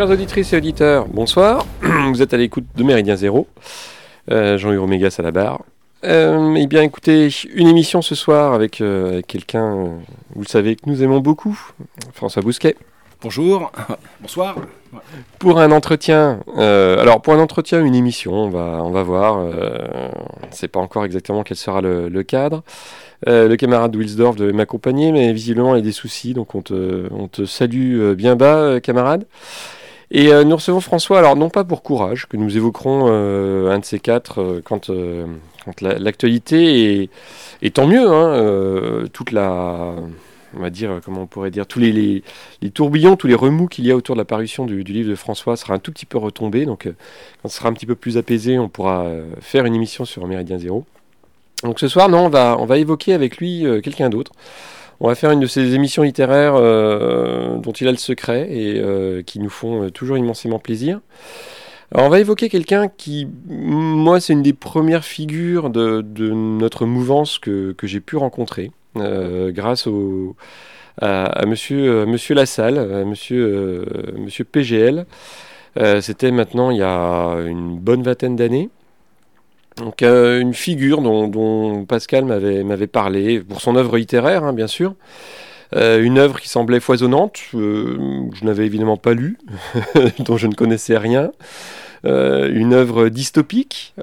Chers auditrices et auditeurs, bonsoir. Vous êtes à l'écoute de Méridien Zéro. Euh, Jean-Hugues Romégas à la barre. Euh, eh bien, écoutez, une émission ce soir avec, euh, avec quelqu'un, vous le savez, que nous aimons beaucoup, François Bousquet. Bonjour, bonsoir. Pour un entretien, alors pour un entretien, une émission, on va, on va voir. on ne sait pas encore exactement quel sera le, le cadre. Euh, le camarade Wilsdorf devait m'accompagner, mais visiblement il y a des soucis, donc on te, on te salue bien bas, camarade. Et euh, nous recevons François, alors non pas pour courage, que nous évoquerons euh, un de ces quatre euh, quand, la- l'actualité est, et tant mieux, hein, toute la, on va dire, comment on pourrait dire, tous les, tourbillons, tous les remous qu'il y a autour de la parution du, livre de François sera un tout petit peu retombé. Donc, quand ce sera un petit peu plus apaisé, on pourra faire une émission sur Méridien Zéro. Donc, ce soir, non, on va, on va évoquer avec lui quelqu'un d'autre. On va faire une de ces émissions littéraires euh, dont il a le secret et euh, qui nous font euh, toujours immensément plaisir. On va évoquer quelqu'un qui, moi, c'est une des premières figures de, notre mouvance que, j'ai pu rencontrer grâce à, monsieur, monsieur Lassalle, à monsieur, monsieur PGL. C'était maintenant il y a une bonne vingtaine d'années. Donc euh, une figure dont, Pascal m'avait parlé pour son œuvre littéraire, hein, bien sûr. Euh, une œuvre qui semblait foisonnante, euh, je n'avais évidemment pas lu, dont je ne connaissais rien. Euh, une œuvre dystopique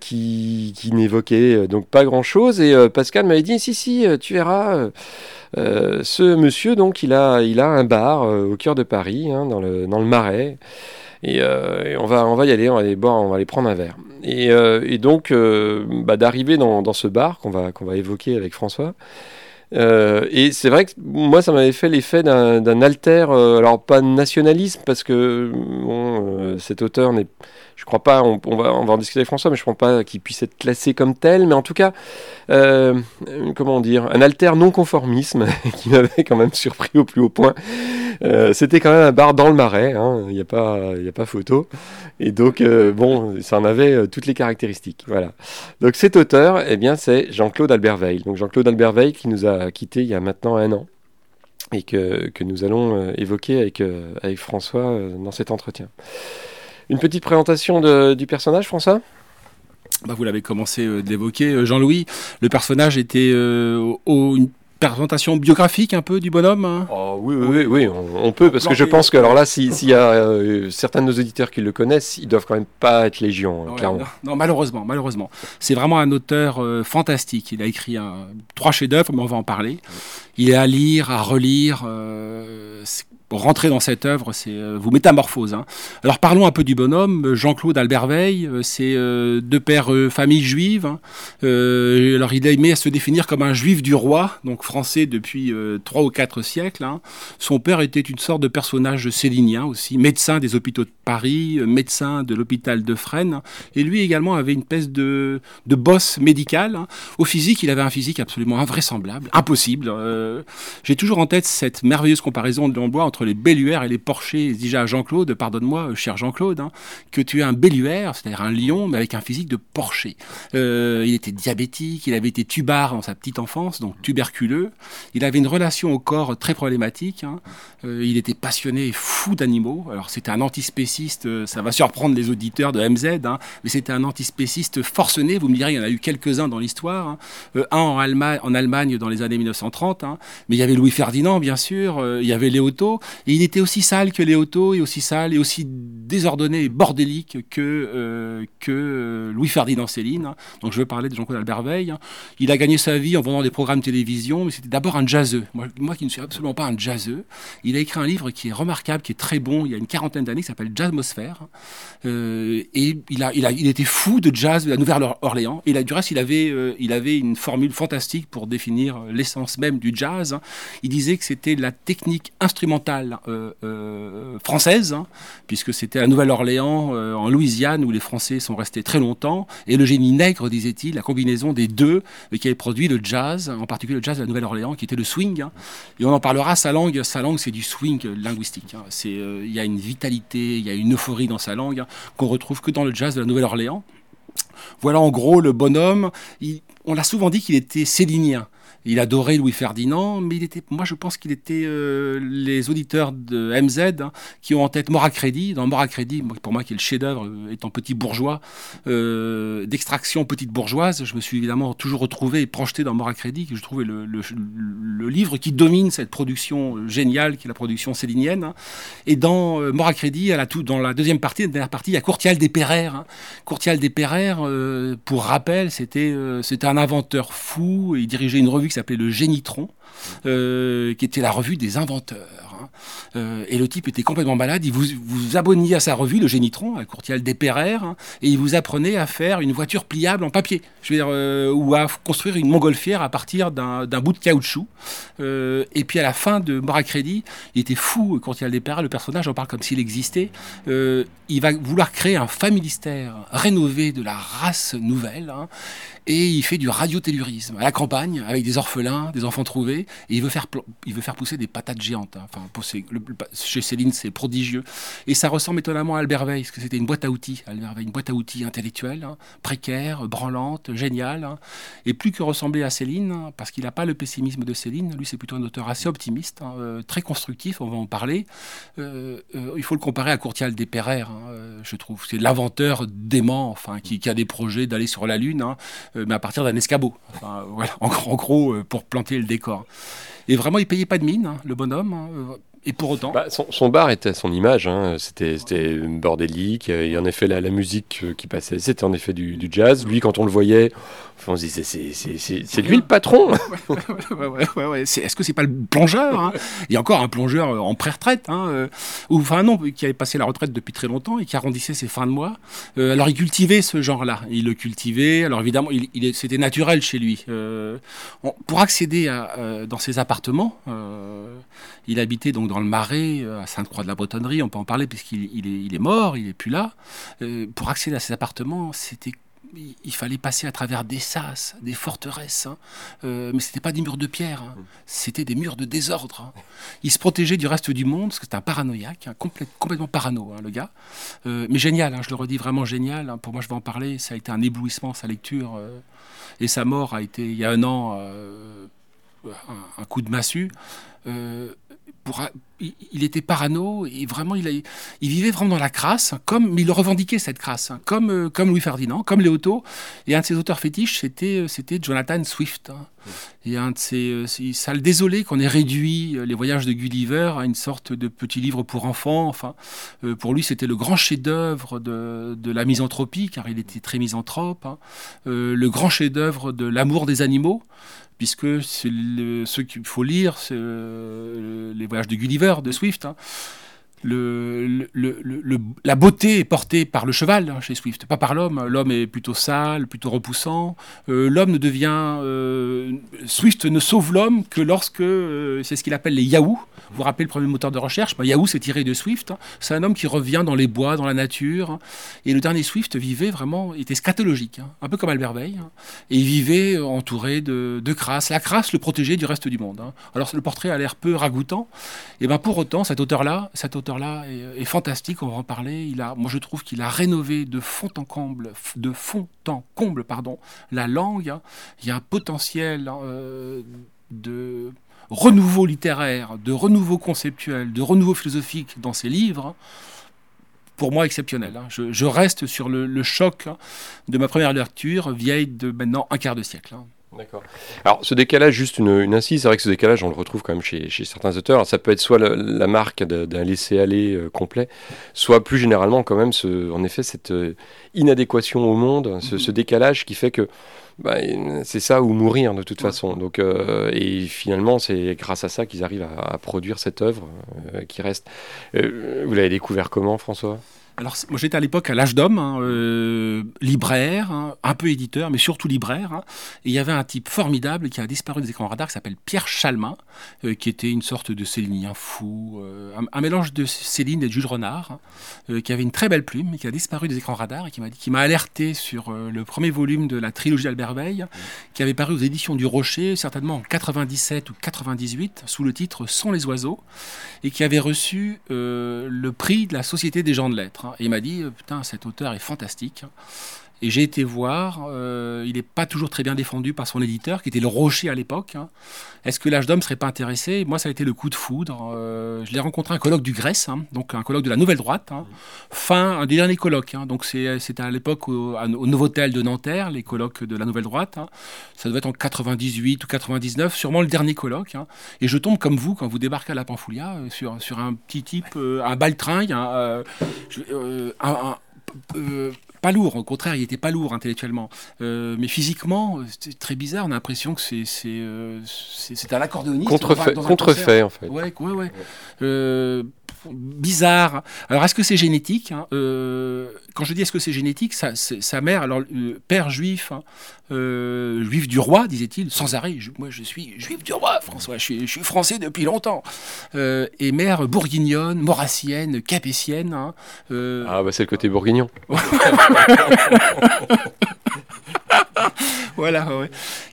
qui, n'évoquait donc pas grand-chose. Et euh, Pascal m'avait dit si si, tu verras. ce monsieur donc il a il a un bar au cœur de Paris, hein, dans le dans le Marais. Et, euh, et on va on va y aller, on va aller boire, on va aller prendre un verre. Et, euh, donc euh, bah, d'arriver dans, ce bar qu'on va qu'on va évoquer avec François. Et c'est vrai que moi, ça m'avait fait l'effet d'un alter, alors pas nationalisme, parce que bon, cet auteur n'est, je crois pas, on, va, en discuter avec François, mais je ne crois pas qu'il puisse être classé comme tel, mais en tout cas, euh, euh, comment dire, un alter non-conformisme qui m'avait quand même surpris au plus haut point. Euh, C'était quand même un bar dans le marais, hein, il n'y a, pas- a pas photo, et donc, bon, ça en avait toutes les caractéristiques, voilà. Donc cet auteur, eh bien, c'est Jean-Claude Albert Veil. Donc Jean-Claude Albert Veil qui nous a quittés il y a maintenant un an et que, nous allons évoquer avec, François dans cet entretien. Une petite présentation de- du personnage, François? Bah, vous l'avez commencé euh, d'évoquer, euh, Jean-Louis. Le personnage était euh, au- une présentation biographique un peu du bonhomme. hein? Oh, oui, oui, oui, oui, on, on peut, parce que je pense que, alors là, si- s'il y a euh, certains de nos auditeurs qui le connaissent, ils doivent quand même pas être légion, hein, Ouais, clairement. non, non, malheureusement, malheureusement. C'est vraiment un auteur euh, fantastique. Il a écrit un, trois chefs-d'œuvre, mais on va en parler. Il est à lire, à relire. euh, rentrer dans cette œuvre, c'est euh, vous métamorphose. hein. Alors parlons un peu du bonhomme. Jean-Claude Albert Veil, euh, c'est euh, de père euh, famille juive. hein. Alors il a aimé se définir comme un juif du roi, donc français depuis trois ou quatre siècles. hein. Son père était une sorte de personnage célinien aussi, médecin des hôpitaux de Paris, médecin de l'hôpital de Fresnes, et lui également avait une espèce de, de boss médical. Au physique, il avait un physique absolument invraisemblable, impossible. J'ai toujours en tête cette merveilleuse comparaison de l'emploi entre les belluaires et les porchers. Déjà à Jean-Claude, pardonne-moi, cher Jean-Claude, hein, que tu es un belluaire, c'est-à-dire un lion, mais avec un physique de porcher. Euh, il était diabétique, il avait été tubard dans sa petite enfance, donc tuberculeux. Il avait une relation au corps très problématique. hein. Euh, il était passionné et fou d'animaux. Alors c'était un antispéciste, euh, ça va surprendre les auditeurs de MZ, hein, mais c'était un antispéciste forcené. Vous me direz, il y en a eu quelques-uns dans l'histoire. un en, Allemagne, en Allemagne dans les années 1930, hein. mais il y avait Louis Ferdinand, bien sûr, il y avait Léoto, il était aussi sale que Léoto, et aussi sale, et aussi désordonné et bordélique que, euh, euh, Louis Ferdinand Céline. Donc je veux parler de Jean-Claude Albert Veil. hein. Il a gagné sa vie en vendant des programmes de télévision, mais c'était d'abord un jazzeux. Moi, moi qui ne suis absolument pas un jazzeux, il a écrit un livre qui est remarquable, qui est très bon, il y a une quarantaine d'années, qui s'appelle Jazzmosphère. Euh, et il, était fou de jazz de la Nouvelle-Orléans. Et du reste, euh, il avait une formule fantastique pour définir l'essence même du jazz. Il disait que c'était la technique instrumentale euh, euh, française, hein, puisque c'était la Nouvelle-Orléans, euh, en Louisiane, où les Français sont restés très longtemps. Et le génie nègre, disait-il, la combinaison des deux, qui avait produit le jazz, en particulier le jazz de la Nouvelle-Orléans, qui était le swing. hein. Et on en parlera, sa langue, sa langue c'est du swing linguistique. hein. Il y a une vitalité, il y a une euphorie dans sa langue qu'on retrouve que dans le jazz de la Nouvelle-Orléans. Voilà en gros le bonhomme. On l'a souvent dit qu'il était célinien. Il adorait Louis Ferdinand, mais il était, moi je pense qu'il était euh, les auditeurs de MZ hein, qui ont en tête Mort à crédit. Dans Mort crédit, pour moi qui est le chef-d'œuvre, euh, étant petit bourgeois, euh, d'extraction petite bourgeoise, je me suis évidemment toujours retrouvé et projeté dans Mort à crédit, que je trouvais le, livre qui domine cette production géniale qui est la production célinienne. Hein. Et dans Mort à crédit, à tout, dans la deuxième partie, la dernière partie, il y a Courtial des Perrères. Hein. Courtial des Perrères, pour rappel, c'était c'était un inventeur fou. Il dirigeait une revue qui s'appelait le Génitron, euh, qui était la revue des inventeurs. Hein. Euh, et le type était complètement malade. Il vous, vous abonniez à sa revue, le Génitron, à Courtial Desperrer, hein, et il vous apprenait à faire une voiture pliable en papier. Je veux dire, euh, ou à construire une montgolfière à partir d'un bout de caoutchouc. Et puis à la fin de crédit, il était fou, Courtial Desperrer, le personnage, on parle comme s'il existait. il va vouloir créer un familistère rénové de la race nouvelle. Hein, et il fait du radiotellurisme à la campagne avec des orphelins, des enfants trouvés, et il veut faire, il veut faire pousser des patates géantes. Enfin, chez Céline, c'est prodigieux. Et ça ressemble étonnamment à Albert Veil, parce que c'était une boîte à outils, Albert une boîte à outils intellectuelle, hein, précaire, branlante, géniale. Hein. Et plus que ressembler à Céline, hein, parce qu'il n'a pas le pessimisme de Céline, lui c'est plutôt un auteur assez optimiste, euh, très constructif, on va en parler. Euh, euh, il faut le comparer à Courtial des je trouve. C'est l'inventeur dément, enfin, qui, a des projets d'aller sur la Lune, mais à partir d'un escabeau. Voilà, en, gros, pour planter le décor. Et vraiment, il payait pas de mine, le bonhomme. Et pour autant. Bah, son, bar était son image, hein. c'était bordélique, et en effet la musique qui passait, c'était en effet du, jazz. Lui, quand on le voyait, on se disait c'est lui le patron. Est-ce que c'est pas le plongeur hein? Il y a encore un plongeur en pré-retraite, hein, euh, ou enfin non, qui avait passé la retraite depuis très longtemps et qui arrondissait ses fins de mois. Euh, alors il cultivait ce genre-là, il le cultivait, alors évidemment il, c'était naturel chez lui. Euh, pour accéder à, dans ses appartements, il habitait donc dans le Marais, euh, à Sainte-Croix de la Bretonnerie, on peut en parler puisqu'il il est, mort, il n'est plus là. Euh, pour accéder à ces appartements, c'était il fallait passer à travers des sas, des forteresses, hein. euh, mais ce n'était pas des murs de pierre, hein. c'était des murs de désordre. Hein. Il se protégeait du reste du monde, parce que c'était un paranoïaque, complètement parano, le gars. mais génial, je le redis, vraiment génial. Pour moi, je vais en parler, ça a été un éblouissement, sa lecture. et sa mort a été, il y a un an, un, coup de massue il était parano et vraiment il, il vivait vraiment dans la crasse, comme il revendiquait cette crasse, hein, comme, euh, comme Louis Ferdinand, comme Léoto. Et un de ses auteurs fétiches, c'était, c'était Jonathan Swift. Hein. Et un de ses, euh, ça le désolait qu'on ait réduit euh, les voyages de Gulliver à une sorte de petit livre pour enfants. Enfin, pour lui, c'était le grand chef-d'œuvre de, de, la misanthropie, car il était très misanthrope. Hein. le grand chef-d'œuvre de l'amour des animaux puisque ce qu'il faut lire, c'est euh, les voyages de Gulliver de Swift. Hein. Le, la beauté est portée par le cheval hein, chez Swift, pas par l'homme. L'homme est plutôt sale, plutôt repoussant. Euh, l'homme ne devient. Euh, Swift ne sauve l'homme que lorsque. c'est ce qu'il appelle les Yahoo. Vous vous rappelez le premier moteur de recherche? Bah, Yahoo, c'est tiré de Swift. Hein. C'est un homme qui revient dans les bois, dans la nature. Hein. Et le dernier Swift vivait vraiment, était scatologique, un peu comme Albert Veil. Et il vivait entouré de, de crasse. La crasse le protégeait du reste du monde. Alors le portrait a l'air peu ragoûtant. Et ben pour autant, cet auteur-là, cet auteur-là est, fantastique. On va en parler. Il a, moi, je trouve qu'il a rénové de fond en comble, de fond en comble, pardon, la langue. Il y a un potentiel euh, de renouveau littéraire, de renouveau conceptuel, de renouveau philosophique dans ses livres, pour moi exceptionnel. Hein. Je, reste sur le, choc hein, de ma première lecture, vieille de maintenant un quart de siècle. D'accord. Alors, ce décalage, juste une, incise, c'est vrai que ce décalage, on le retrouve quand même chez, certains auteurs. ça peut être soit la, marque d'un laisser-aller euh, complet, soit plus généralement, quand même, ce, en effet, cette euh, inadéquation au monde, ce, ce, décalage qui fait que bah, c'est ça ou mourir de toute façon. Donc, euh, et finalement, c'est grâce à ça qu'ils arrivent à, produire cette œuvre qui reste. Vous l'avez découvert comment, François? Alors, moi j'étais à l'époque à l'âge d'homme, hein, euh, libraire, hein, un peu éditeur, mais surtout libraire. Hein. et il y avait un type formidable qui a disparu des écrans radars qui s'appelle Pierre Chalmin, euh, qui était une sorte de Célinien fou, euh, un, mélange de Céline et de Jules Renard, qui avait une très belle plume, mais qui a disparu des écrans radars et qui m'a alerté sur le premier volume de la trilogie d'Albert Veil, qui avait paru aux éditions du Rocher, certainement en 97 ou 98, sous le titre Sont les oiseaux, et qui avait reçu le prix de la Société des gens de lettres. Hein. Et il m'a dit, euh, putain, cet auteur est fantastique. Et j'ai été voir, euh, il n'est pas toujours très bien défendu par son éditeur, qui était le Rocher à l'époque. hein. Est-ce que l'âge d'homme ne serait pas intéressé? Moi, ça a été le coup de foudre. Euh, je l'ai rencontré à un colloque du Grèce, hein, donc un colloque de la Nouvelle Droite, hein. fin un des derniers colloques. donc c'était à l'époque au, au Novotel de Nanterre, les colloques de la Nouvelle Droite. Ça devait être en 98 ou 99, sûrement le dernier colloque. Et je tombe comme vous quand vous débarquez à la Pampoulia euh, sur, un petit type, un baltringue, un- euh, pas lourd, au contraire, il était pas lourd intellectuellement. Euh, mais physiquement, euh, c'est très bizarre, on a l'impression que c'est c'est euh, c'est- c'est un accordéoniste. Contrefait, dans un concert. contrefait en fait. Ouais, ouais, ouais. Bizarre. Alors, est-ce que c'est génétique hein Euh, Quand je dis est-ce que c'est génétique, sa, c'est- sa mère, alors euh, père juif, hein, euh, juif du roi, disait-il, sans arrêt. Je- moi, je suis juif du roi, François. Je suis, je suis français depuis longtemps. Euh, et mère bourguignonne, maurassienne, capétienne. hein, euh, Ah bah c'est le côté bourguignon. Voilà.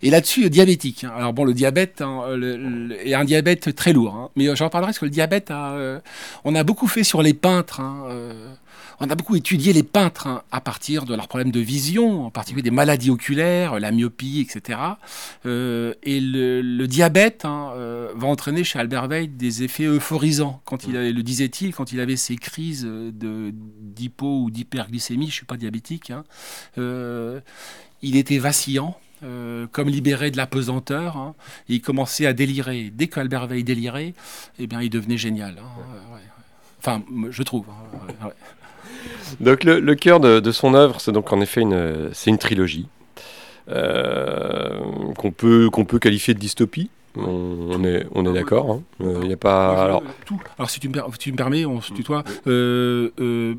Et là-dessus, diabétique. hein. Alors bon, le diabète hein, est un diabète très lourd. hein. Mais euh, j'en parlerai parce que le diabète, euh, on a beaucoup fait sur les peintres. hein, euh, on a beaucoup étudié les peintres hein, à partir de leurs problèmes de vision, en particulier des maladies oculaires, la myopie, etc. Et le, diabète hein, va entraîner chez Albert Veil des effets euphorisants. Quand il avait- le disait-il, quand il avait ses crises de d'hypo ou d'hyperglycémie, je suis pas diabétique. hein, il était vacillant, euh, comme libéré de la pesanteur, hein, et il commençait à délirer. Dès qu'Albert Veil délirait, eh bien, il devenait génial. hein, ouais, ouais. Enfin, je trouve. hein, ouais. Donc le, le cœur de, de son œuvre, c'est donc en effet une, c'est une trilogie euh, qu'on peut qu'on peut qualifier de dystopie. On, on est on est d'accord. Il n'y a pas alors si tu me, per- tu me permets, on se tutoie. Euh, euh,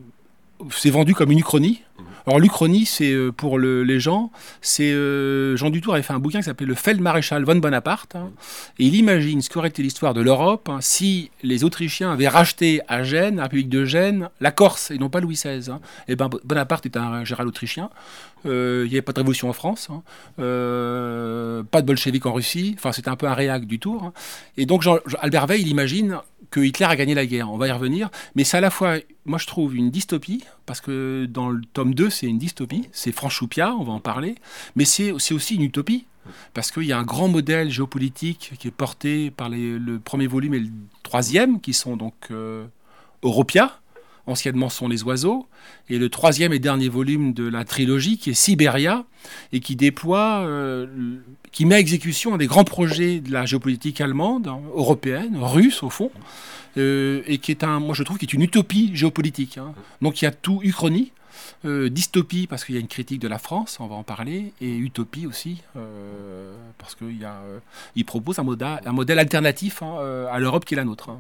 c'est vendu comme une uchronie. Alors l'Uchronie, c'est euh, pour le- les gens, c'est euh, Jean Dutour avait fait un bouquin qui s'appelait Le Feldmaréchal von Bonaparte, hein, et il imagine ce qu'aurait été l'histoire de l'Europe hein, si les Autrichiens avaient racheté à Gênes, la République de Gênes, la Corse et non pas Louis XVI. hein. Et ben Bonaparte est un général autrichien. Euh, Il n'y avait pas de révolution en France, hein. Euh, pas de bolcheviks en Russie. Enfin, c'était un peu un réac du tour. hein. Et donc Albert Veil, il imagine que Hitler a gagné la guerre. On va y revenir. Mais c'est à la fois, moi je trouve, une dystopie, parce que dans le tome 2, c'est une dystopie. C'est Franchoupia, on va en parler. Mais c'est aussi une utopie. Parce qu'il y a un grand modèle géopolitique qui est porté par le premier volume et le troisième, qui sont donc euh, Europia, anciennement sont les oiseaux, et le troisième et dernier volume de la trilogie qui est Sibéria, et qui déploie, euh, qui met à exécution un des grands projets de la géopolitique allemande, hein, européenne, russe au fond, euh, et qui est un, moi je trouve, qui est une utopie géopolitique. hein. Donc il y a tout, uchronie, euh, dystopie parce qu'il y a une critique de la France, on va en parler, et utopie aussi parce qu'il propose un, modèle alternatif hein, à l'Europe qui est la nôtre.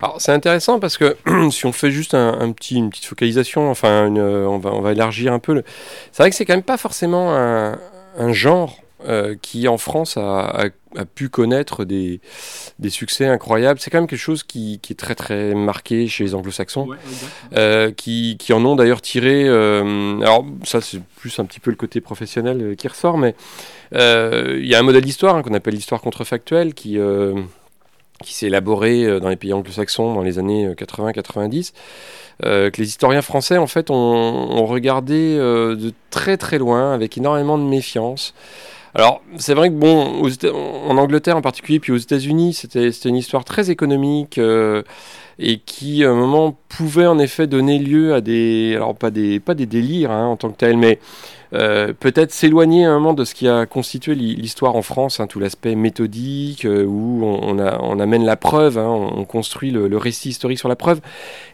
Alors c'est intéressant parce que si on fait juste un, un petit, une petite focalisation, enfin une, euh, on, va, on va élargir un peu. le- C'est vrai que c'est quand même pas forcément un, un genre euh, qui en France a, a- a pu connaître des, des succès incroyables. C'est quand même quelque chose qui, qui est très très marqué chez les anglo-saxons. Euh, qui, qui en ont d'ailleurs tiré. euh, alors, ça, c'est plus un petit peu le côté professionnel qui ressort, mais il y a un modèle d'histoire hein, qu'on appelle l'histoire contrefactuelle qui, qui s'est élaboré euh, dans les pays anglo-saxons dans les années euh, 80-90. euh, que les historiens français, en fait, ont, regardé euh, de très très loin, avec énormément de méfiance. Alors, c'est vrai que, bon, en Angleterre en particulier, puis aux États-Unis, c'était une histoire très économique. euh, et qui à un moment pouvait en effet donner lieu à des alors pas des pas des délires hein, en tant que tel mais euh, peut-être s'éloigner un moment de ce qui a constitué l'hi- l'histoire en France hein, tout l'aspect méthodique euh, où on, amène la preuve hein, on, on construit le, récit historique sur la preuve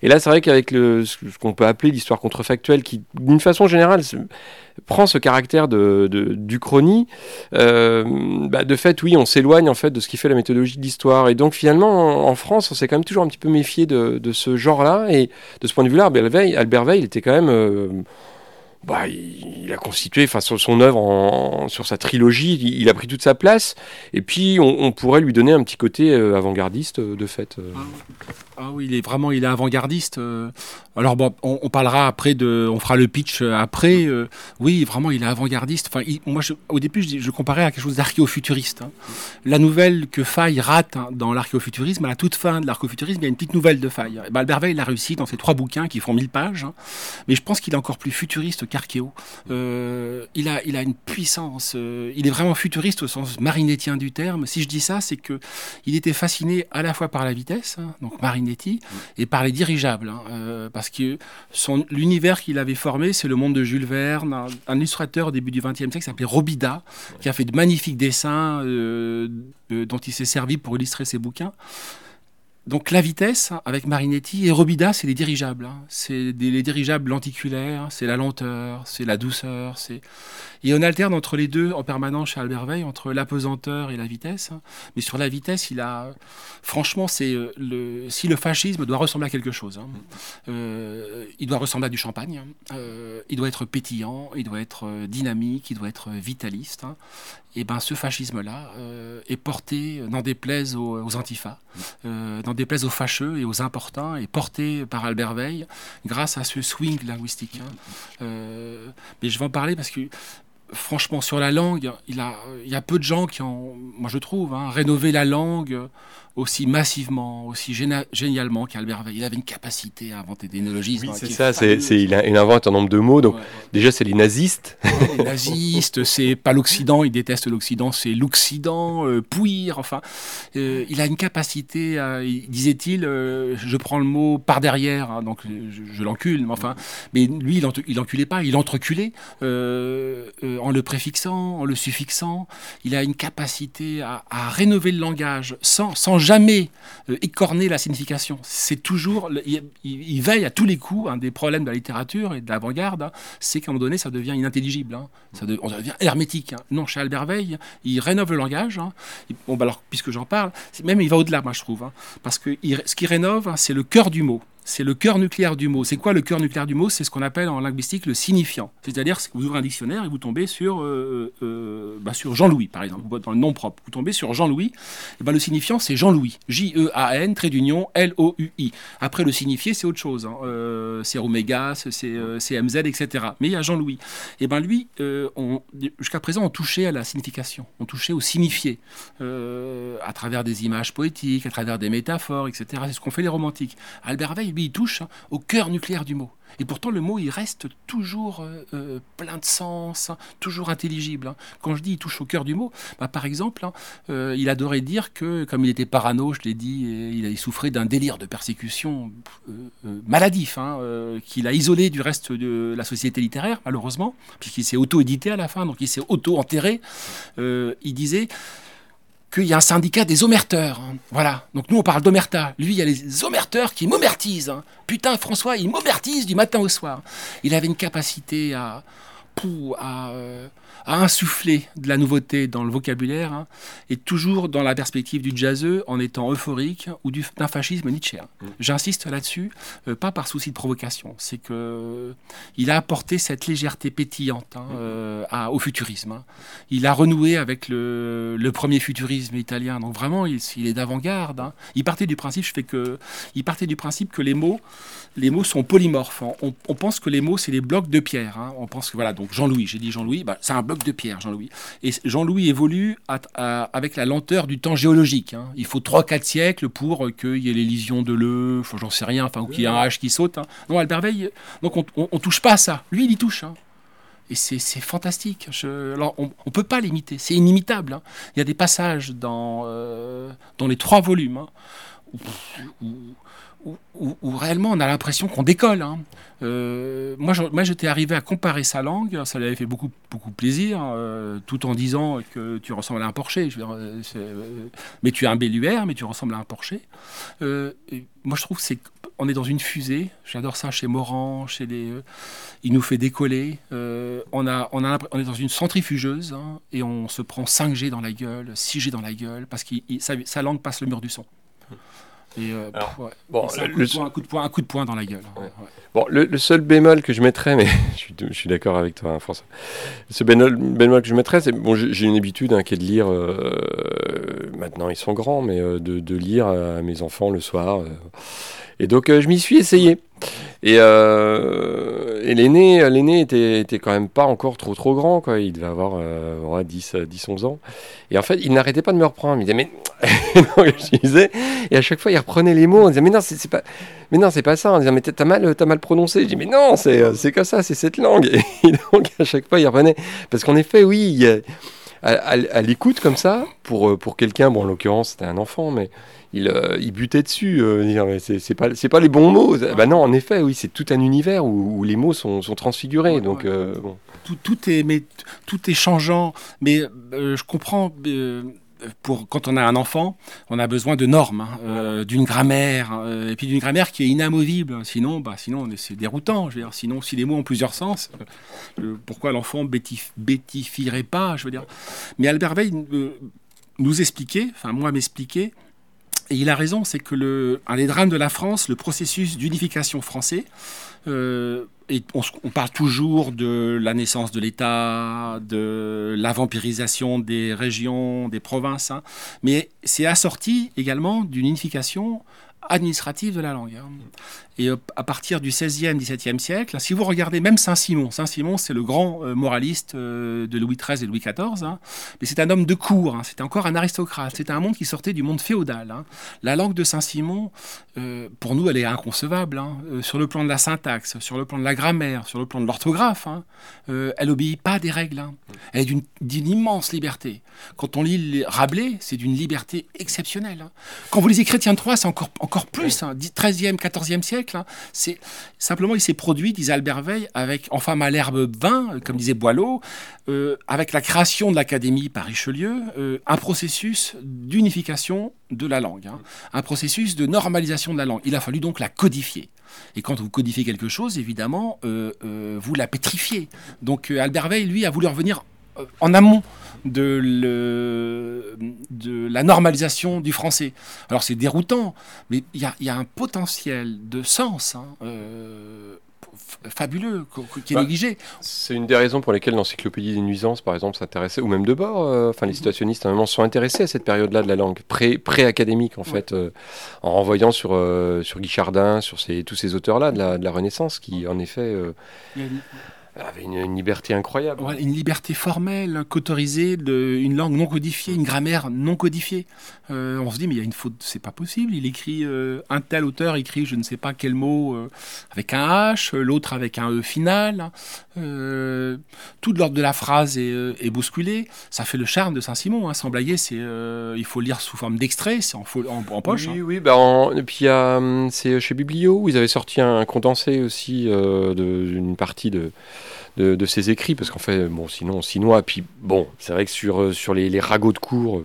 et là c'est vrai qu'avec ce qu'on peut appeler l'histoire contrefactuelle qui d'une façon générale prend ce caractère de, de- d'uchronie, euh, bah, de fait, oui, on s'éloigne en fait de ce qui fait la méthodologie de l'histoire. Et donc finalement, en, en France, on s'est quand même toujours un petit peu méfié de, ce genre-là. Et de ce point de vue-là, Albert Veil, était quand même... euh, bah, il, a constitué, enfin, son œuvre, sur sa trilogie, il, a pris toute sa place. Et puis, on, on pourrait lui donner un petit côté euh, avant-gardiste, euh, de fait. Ah oui, il est vraiment, il est avant-gardiste. euh. Alors bon, on, parlera après on fera le pitch euh, après. euh. Oui, vraiment, il est avant-gardiste. Enfin, moi, au début, je, comparais à quelque chose d'archéofuturiste. hein. La nouvelle que Faye rate hein, dans l'archéofuturisme, à la toute fin de l'archéofuturisme, il y a une petite nouvelle de Faye. Et ben, Albert Veil l'a réussi dans ces trois bouquins qui font 1000 pages. hein. Mais je pense qu'il est encore plus futuriste qu'archéo. Il a, il a une puissance. il est vraiment futuriste au sens marinettien du terme. Si je dis ça, c'est que il était fasciné à la fois par la vitesse, hein, donc Et par les dirigeables, hein, euh, parce que son l'univers qu'il avait formé, c'est le monde de Jules Verne, un, illustrateur au début du XXe siècle qui s'appelait Robida, qui a fait de magnifiques dessins euh, dont il s'est servi pour illustrer ses bouquins. Donc la vitesse hein, avec Marinetti et Robida, c'est les dirigeables. hein. C'est les dirigeables lenticulaires, c'est la lenteur, c'est la douceur. C'est et on alterne entre les deux en permanence chez Albert Veil, entre l'apesanteur et la vitesse. hein. Mais sur la vitesse, il a franchement, c'est euh, le si le fascisme doit ressembler à quelque chose, hein, euh, il doit ressembler à du champagne. hein. Euh, il doit être pétillant, il doit être dynamique, il doit être vitaliste. Et ben ce fascisme-là euh, est porté, n'en déplaise aux, antifas, euh, n'en déplaise aux fâcheux et aux importuns, est porté par Albert Veil grâce à ce swing linguistique. hein. Euh, mais je vais en parler parce que franchement, sur la langue, il, a, il y a peu de gens qui ont, moi je trouve, hein, rénové la langue aussi massivement, aussi géna- génialement qu'Albert Veil. Il avait une capacité à inventer des néologismes. Oui, c'est ça, c'est, fabuleuse. c'est- il, a- il invente un nombre de mots. Donc, Ouais. déjà, c'est les nazistes. les nazistes, c'est pas l'Occident, il déteste l'Occident, c'est l'Occident, euh, pouire, enfin, euh, il a une capacité, à- il- disait-il, euh, je prends le mot par derrière, hein, donc euh, je, je l'encule, mais enfin, mais lui, il, ent- il enculait pas, il entreculait, en le préfixant, en le suffixant, il a une capacité à, à rénover le langage sans, sans jamais euh, écorner la signification. C'est toujours, il, il- il veille à tous les coups, un des problèmes de la littérature et de l'avant-garde, hein, c'est qu'à un moment donné, ça devient inintelligible. hein. Ça on devient hermétique. hein. Non, chez Albert Veil, il rénove le langage. bon, bah alors, puisque j'en parle, même il va au-delà, moi, je trouve. parce que ce qu'il rénove, c'est le cœur du mot. C'est le cœur nucléaire du mot. C'est quoi le cœur nucléaire du mot? C'est ce qu'on appelle en linguistique le signifiant. C'est-à-dire que vous ouvrez un dictionnaire et vous tombez sur, euh, euh, bah, sur Jean-Louis, par exemple, dans le nom propre. Vous tombez sur Jean-Louis. Et ben, le signifiant, c'est Jean-Louis. J-E-A-N, trait d'union, L-O-U-I. Après, le signifié, c'est autre chose. hein. Euh, c'est Oméga, c'est euh, MZ, etc. Mais il y a Jean-Louis. Et ben lui, euh, jusqu'à présent, on touchait à la signification, on touchait au signifié, euh, à travers des images poétiques, à travers des métaphores, etc. C'est ce qu'ont fait les romantiques. Albert il touche hein, au cœur nucléaire du mot. Et pourtant, le mot, il reste toujours euh, euh, plein de sens, hein, toujours intelligible. hein. Quand je dis il touche au cœur du mot, bah, par exemple, euh, il adorait dire que, comme il était parano, je l'ai dit, il, souffrait d'un délire de persécution maladif, qu'il a isolé du reste de la société littéraire, malheureusement, puisqu'il s'est auto-édité à la fin, donc il s'est auto-enterré. Il disait qu'il y a un syndicat des omerteurs. hein. Voilà. Donc nous, on parle d'omerta. Lui, il y a les omerteurs qui m'omertisent. hein. Putain, François, il m'omertise du matin au soir. Il avait une capacité à, à, euh, à insuffler de la nouveauté dans le vocabulaire, hein, et toujours dans la perspective du jazzeux, en étant euphorique ou du- d'un fascisme nietzschéen. J'insiste là-dessus, euh, pas par souci de provocation, c'est que euh, il a apporté cette légèreté pétillante hein, euh, à- au futurisme. hein. Il a renoué avec le, le premier futurisme italien, donc vraiment, il, il est d'avant-garde. Il partait du principe, je fais que, il partait du principe que les mots, les mots sont polymorphes. hein. On, pense que les mots, c'est des blocs de pierre. hein. On pense que voilà, donc Jean-Louis, j'ai dit Jean-Louis, bah, c'est un bloc de pierre, Jean-Louis. Et Jean-Louis évolue avec la lenteur du temps géologique. hein. Il faut 3-4 siècles pour euh, qu'il y ait l'élision de enfin, j'en sais rien, enfin, ou qu'il y ait un H qui saute. Non, Albert donc on, on, touche pas à ça. Lui, il y touche. Et c'est fantastique. Je- alors, on ne peut pas l'imiter. C'est inimitable. Il y a des passages dans, euh, dans les trois volumes où- réellement on a l'impression qu'on décolle. hein. Euh, moi, j'étais arrivé à comparer sa langue. Ça lui avait fait beaucoup, beaucoup plaisir, euh, tout en disant que tu ressembles à un porcher. Euh, mais tu es un belluaire, mais tu ressembles à un porcher. Moi, je trouve c'est on est dans une fusée. J'adore ça chez Morand, chez les. il nous fait décoller. On est dans une centrifugeuse hein, et on se prend 5G dans la gueule, 6G dans la gueule, parce que sa, sa langue passe le mur du son. Et, euh, Alors, pff, ouais. Bon, Et un, coup le- de poing, un coup de poing, un coup de poing dans la gueule. hein, Ouais. ouais. Bon, le, le seul bémol que je mettrais, mais je suis, d'accord avec toi, hein, François. Ce bémol, bémol que je mettrais, c'est bon, j'ai une habitude hein, qui est de lire. euh, maintenant, ils sont grands, mais euh, de, de lire à mes enfants le soir. euh, Et donc je m'y suis essayé. Et, et l'aîné, l'aîné était, était quand même pas encore trop trop grand, quoi. Il devait avoir euh, 10, 10, 11 ans. Et en fait, il n'arrêtait pas de me reprendre. Il disait, mais je disais, et à chaque fois, il reprenait les mots. On disait, mais non, c'est pas, mais non, c'est pas ça. On disait, mais t'as mal, as mal prononcé. Je dis, mais non, c'est, c'est comme ça, c'est cette langue. Et donc, à chaque fois, il reprenait. Parce qu'en effet, oui, à, à l'écoute comme ça, pour, pour quelqu'un, bon, en l'occurrence, c'était un enfant, mais il, euh, il, butait dessus. Euh, c'est pas, pas les bons mots. Bah non, en effet, oui, c'est tout un univers où, où les mots sont, sont transfigurés. donc, euh, bon. tout, tout, est, mais, tout est changeant. Mais je comprends pour, quand on a un enfant, on a besoin de normes, hein, euh, d'une grammaire, et puis d'une grammaire qui est inamovible. Sinon, bah, sinon c'est déroutant. Je veux dire. Sinon, si les mots ont plusieurs sens, pourquoi l'enfant bêtif, bêtifierait pas Je veux dire. Mais Albert Veil nous expliquait, enfin moi m'expliquait, et il a raison, c'est que le, un des drames de la France, le processus d'unification français, euh, on, parle toujours de la naissance de l'État, de la vampirisation des régions, des provinces, hein, mais c'est assorti également d'une unification administrative de la langue. Hein. Et euh, à partir du 16e, 17e siècle, si vous regardez même Saint-Simon, Saint-Simon c'est le grand euh, moraliste euh, de Louis XIII et Louis XIV, hein. mais c'est un homme de cour, hein. c'était encore un aristocrate, c'était un monde qui sortait du monde féodal. La langue de Saint-Simon, pour nous, elle est inconcevable, sur le plan de la syntaxe, sur le plan de la grammaire, sur le plan de l'orthographe, elle obéit pas à des règles, elle est d'une immense liberté. Quand on lit Rabelais, c'est d'une liberté exceptionnelle. Quand vous lisez Chrétien Troyes, c'est encore, encore plus, 13e, 14e siècle, Hein. Simplement il s'est produit, disait Albert Veil, avec enfin à l'herbe vin, comme disait Boileau, euh, avec la création de l'Académie par Richelieu, euh, un processus d'unification de la langue, hein. un processus de normalisation de la langue. Il a fallu donc la codifier. Et quand vous codifiez quelque chose, évidemment, euh, vous la pétrifiez. Donc Albert Veil, lui, a voulu revenir en amont de, la normalisation du français. Alors c'est déroutant, mais il y, a, un potentiel de sens hein, euh, fabuleux qui est bah, négligé. C'est une des raisons pour lesquelles l'encyclopédie des nuisances, par exemple, s'intéressait, ou même de bord, euh, enfin les situationnistes à un moment sont intéressés à cette période-là de la langue, pré-académique en fait, euh, en renvoyant sur, sur Guy Chardin, sur ces, tous ces auteurs-là de la, Renaissance, qui en effet avait une, liberté incroyable. une liberté formelle, qu'autorisée, une langue non codifiée, une grammaire non codifiée. Euh, on se dit, mais il y a une faute, c'est pas possible. Il écrit, euh, un tel auteur écrit je ne sais pas quel mot euh, avec un H, l'autre avec un E final. tout l'ordre de la phrase est, bousculé. Ça fait le charme de Saint-Simon. Hein. Sans blaguer, c'est, il faut lire sous forme d'extrait, c'est en, en, poche. Oui, hein. oui. Bah et puis hum, c'est chez Biblio où ils avaient sorti un condensé aussi d'une partie de de, ses écrits, parce qu'en fait, bon, sinon, chinois, puis bon, c'est vrai que sur, euh, sur les, ragots de cours.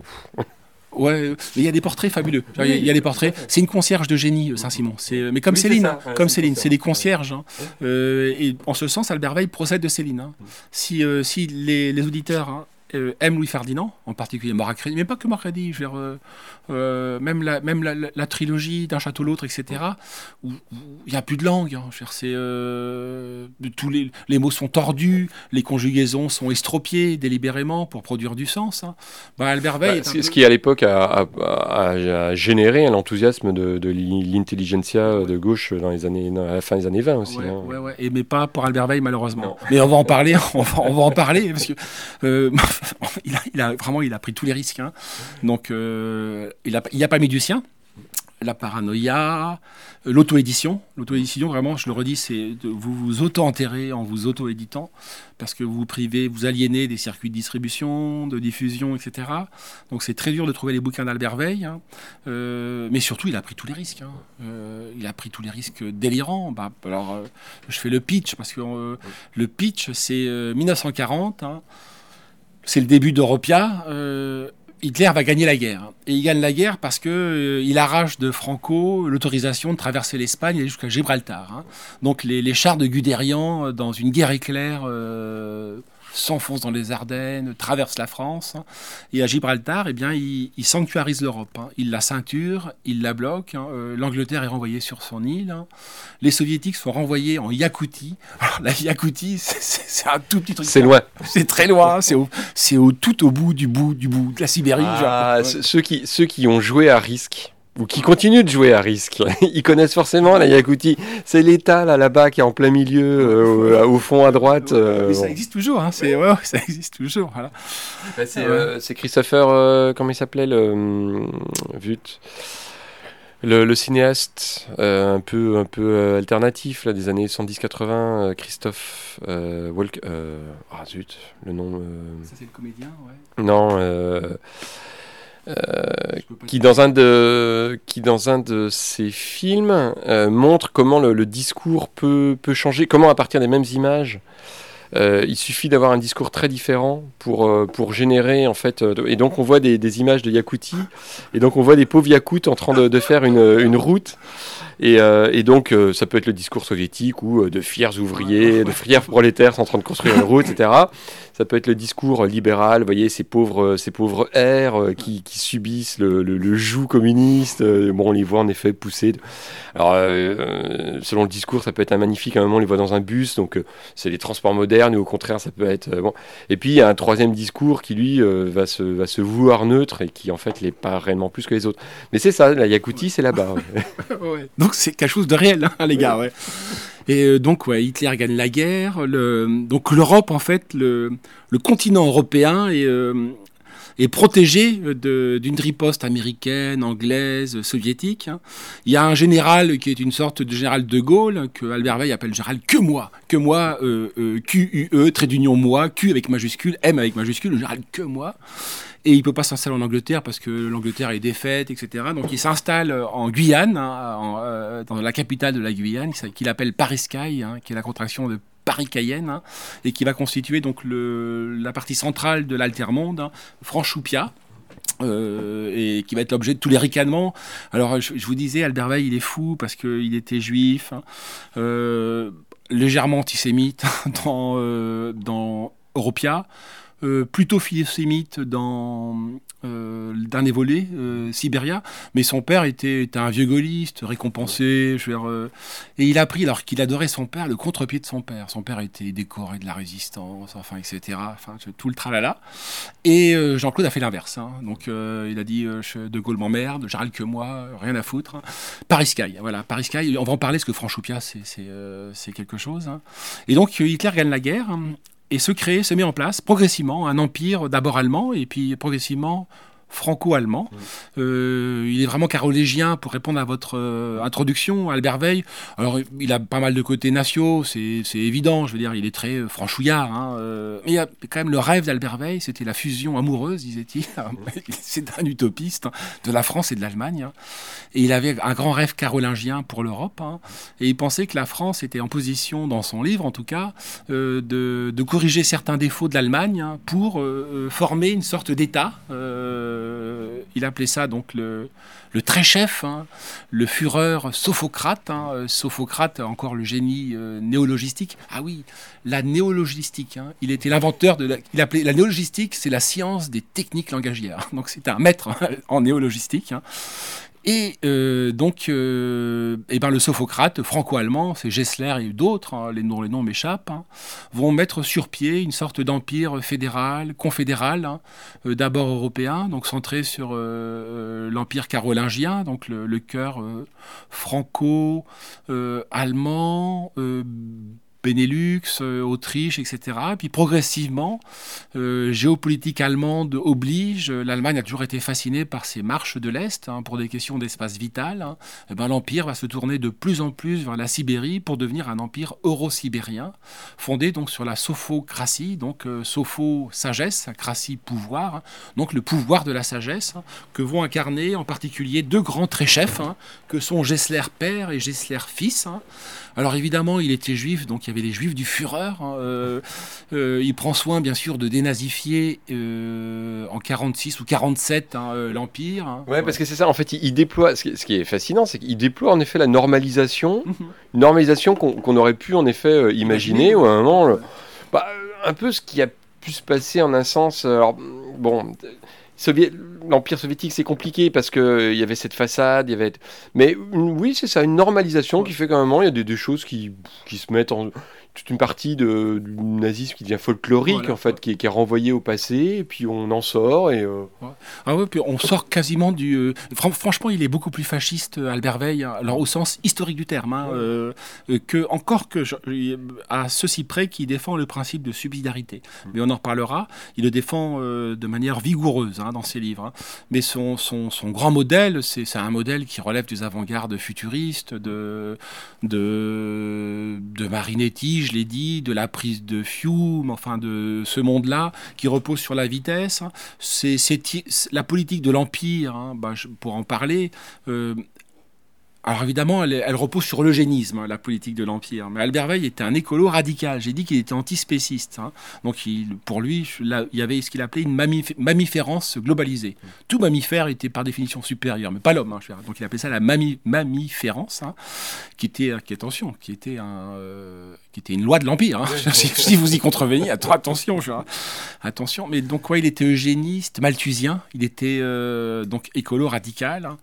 Ouais, mais il y a des portraits fabuleux. Il y, a des portraits. C'est une concierge de génie, euh, Saint-Simon. C'est, mais comme Céline, hein. comme Céline, c'est des concierges. Hein. Euh, et en ce sens, Albert Veil procède de Céline. Hein. Si, si les, les auditeurs euh, aime Louis Ferdinand, en particulier Moracredi, mais pas que Moracredi, je veux dire, euh, euh, même, la, même la, trilogie d'un château l'autre, etc., où il n'y a plus de langue. Hein, c'est, tous les, les, mots sont tordus, les conjugaisons sont estropiées délibérément pour produire du sens. Hein. Bah, Albert Veil. Bah, ce qui, à l'époque, a, a, généré l'enthousiasme de, de l'intelligentsia de gauche dans les années, à la fin des années 20 aussi. Ouais, hein. ouais, ouais. Et, mais pas pour Albert Veil, malheureusement. Mais on va en parler, on va, on va en parler, parce que il, a, vraiment il a pris tous les risques. Hein. Donc euh, il n'a il a pas mis du sien. La paranoïa, l'auto-édition. L'auto-édition, vraiment, je le redis, c'est vous vous auto-enterrer en vous auto-éditant parce que vous vous privez, vous aliénez des circuits de distribution, de diffusion, etc. Donc c'est très dur de trouver les bouquins d'Albert Veil. Hein. Euh, mais surtout, il a pris tous les risques. Hein. Euh, il a pris tous les risques délirants. Bah, alors, je fais le pitch parce que le pitch, c'est 1940 c'est le début d'Europia. Euh, Hitler va gagner la guerre. Et il gagne la guerre parce que euh, arrache de Franco l'autorisation de traverser l'Espagne jusqu'à Gibraltar. Hein. Donc les, chars de Guderian, euh, dans une guerre éclair, s'enfonce dans les Ardennes, traverse la France. Hein. et à Gibraltar, eh bien, il, sanctuarise l'Europe. Hein. Il la ceinture, il la bloque. Hein. Euh, L'Angleterre est renvoyée sur son île. Les Soviétiques sont renvoyés en Yakoutie. la Yakoutie, c'est un tout petit truc. C'est loin. C'est très loin. C'est au, tout au bout du bout du bout de la Sibérie. Ah, ceux, qui, ceux qui ont joué à risque ou qui continuent de jouer à risque. Ils connaissent forcément la Yakoutie. C'est l'État là, là-bas qui est en plein milieu, euh, au fond à droite. Euh, ça existe toujours. Hein. C'est ouais, ça existe toujours. Voilà. Bah, euh, c'est Christopher, comment il s'appelait le Vut. Le, le, cinéaste un peu un peu alternatif là, des années 110-80, Christophe Walk. ah zut, le nom. Ça c'est le comédien, ouais. Non. Euh, qui dans un de qui dans un de ses films euh, montre comment le, discours peut, peut changer, comment à partir des mêmes images euh, il suffit d'avoir un discours très différent pour, pour générer en fait. et donc on voit des, des, images de Yakoutie et donc on voit des pauvres Yakoutes en train de, de faire une, une route et, et donc ça peut être le discours soviétique ou de fiers ouvriers, de fiers prolétaires en train de construire une route, etc. Ça peut être le discours libéral, vous voyez, ces pauvres, ces pauvres airs euh, qui, qui, subissent le, le, joug communiste. Euh, bon, on les voit en effet pousser. Alors, euh, selon le discours, ça peut être un magnifique. À un moment, on les voit dans un bus, donc c'est les transports modernes, ou au contraire, ça peut être. bon. Et puis, il y a un troisième discours qui, lui, va, se, va se vouloir neutre et qui, en fait, l'est pas réellement plus que les autres. Mais c'est ça, la Yakoutie, c'est là-bas. Ouais. Donc, c'est quelque chose de réel, hein, les gars, ouais. Et euh, donc, ouais, Hitler gagne la guerre. Le, donc, l'Europe, en fait, le, le, continent européen est, euh, est protégé d'une riposte américaine, anglaise, soviétique. Hein. Il y a un général qui est une sorte de général de Gaulle, que Albert Veil appelle général que moi. Que moi, euh, euh Q-U-E, trait d'union moi, Q avec majuscule, M avec majuscule, le général que moi et il peut pas s'installer en Angleterre parce que l'Angleterre est défaite, etc. Donc il s'installe en Guyane, hein, euh, dans la capitale de la Guyane, qu'il appelle Paris Sky, hein, qui est la contraction de Paris Cayenne, hein, et qui va constituer donc la partie centrale de l'altermonde, Franchoupia. Euh, et qui va être l'objet de tous les ricanements. Alors, je, vous disais, Albert il est fou parce qu'il était juif, euh, légèrement antisémite dans, dans Europia. Euh, plutôt philosémite dans euh, dernier volet, euh, Sibéria, mais son père était, un vieux gaulliste, récompensé, je veux et il a pris, alors qu'il adorait son père, le contre-pied de son père. Son père était décoré de la résistance, enfin, etc., enfin, tout le tralala. Et Jean-Claude a fait l'inverse. Hein. Donc, il a dit De Gaulle m'emmerde, j'arrête que moi, rien à foutre. Paris Sky, voilà, Paris Sky, on va en parler parce que Franchoupia, c'est quelque chose. Hein. Et donc, Hitler gagne la guerre, et se crée, se met en place progressivement un empire d'abord allemand et puis progressivement franco-allemand. Euh, il est vraiment carolégien pour répondre à votre euh, introduction, Albert Veil. Alors, il a pas mal de côtés nationaux, c'est évident, je veux dire, il est très euh, franchouillard. Hein, mais il y a quand même le rêve d'Albert Veil, c'était la fusion amoureuse, disait-il. c'est un utopiste hein, de la France et de l'Allemagne. Hein. Et il avait un grand rêve carolingien pour l'Europe. et il pensait que la France était en position, dans son livre en tout cas, de, de, corriger certains défauts de l'Allemagne pour former une sorte d'État. Euh, il appelait ça donc le, très chef, hein, le fureur Sophocrate. Hein, euh, Sophocrate, encore le génie euh, néologistique. Ah oui, la néologistique. Hein, il était l'inventeur de. La, il appelait la néologistique, c'est la science des techniques langagières. Donc c'était un maître en néologistique. Et euh, donc, euh, eh ben, le Sophocrate franco-allemand, c'est Gessler et d'autres, hein, les noms, les noms m'échappent, hein, vont mettre sur pied une sorte d'empire fédéral, confédéral, hein, euh, d'abord européen, donc centré sur l'empire carolingien, donc le, le cœur franco-allemand Benelux, euh, Autriche, etc. puis progressivement, euh, géopolitique allemande oblige, l'Allemagne a toujours été fascinée par ces marches de l'Est hein, pour des questions d'espace vital. Hein. Eh ben, L'empire va se tourner de plus en plus vers la Sibérie pour devenir un empire euro-sibérien, fondé donc sur la sophocratie, donc euh, sopho sagesse, cratie pouvoir, hein. donc le pouvoir de la sagesse que vont incarner en particulier deux grands très chefs que sont Gessler père et Gessler fils. Alors évidemment, il était juif, donc il y avait les juifs du Führer. Hein, euh, euh, il prend soin, bien sûr, de dénazifier euh, en 46 ou 47 hein, l'Empire. Hein. ouais, parce que c'est ça, en fait, il, déploie, ce qui, est fascinant, c'est qu'il déploie en effet la normalisation, mhm. une normalisation qu'on aurait pu en effet imaginer, ou à un moment, bah, un peu ce qui a pu se passer en un sens. Alors, bon l'Empire soviétique, c'est compliqué parce qu'il euh, il y avait cette façade, il y avait. Mais oui, c'est ça, une normalisation qui fait qu'à un moment, il y a des, choses qui, qui se mettent en toute une partie de, du nazisme qui devient folklorique, en fait, qui, est renvoyé au passé, et puis on en sort. Et, euh, Ah oui, puis on sort quasiment du. Euh, franchement, il est beaucoup plus fasciste, euh, Albert Veil, hein, alors au sens historique du terme, hein, que, encore que à ceci près qu'il défend le principe de subsidiarité. Mm. Mais on en reparlera. Il le défend de manière vigoureuse hein, dans ses livres. Mais son, son, son, grand modèle, c'est un modèle qui relève des avant-gardes futuristes, de, de, de Marinetti, je l'ai dit, de la prise de Fiume, enfin de ce monde-là qui repose sur la vitesse. C'est la politique de l'empire, hein, bah, pour en parler. Euh, alors évidemment, elle, repose sur l'eugénisme, hein, la politique de l'Empire. Mais Albert Veil était un écolo radical. J'ai dit qu'il était antispéciste. Hein. Donc pour lui, il y avait ce qu'il appelait une mammiférance globalisée. Tout mammifère était par définition supérieur, mais pas l'homme. Donc il appelait ça la mammiférance, qui était, attention, qui était, un, euh, qui était une loi de l'Empire. si, vous y contreveniez, attention. attention. Mais donc, quoi, il était eugéniste, malthusien. Il était euh, donc écolo radical.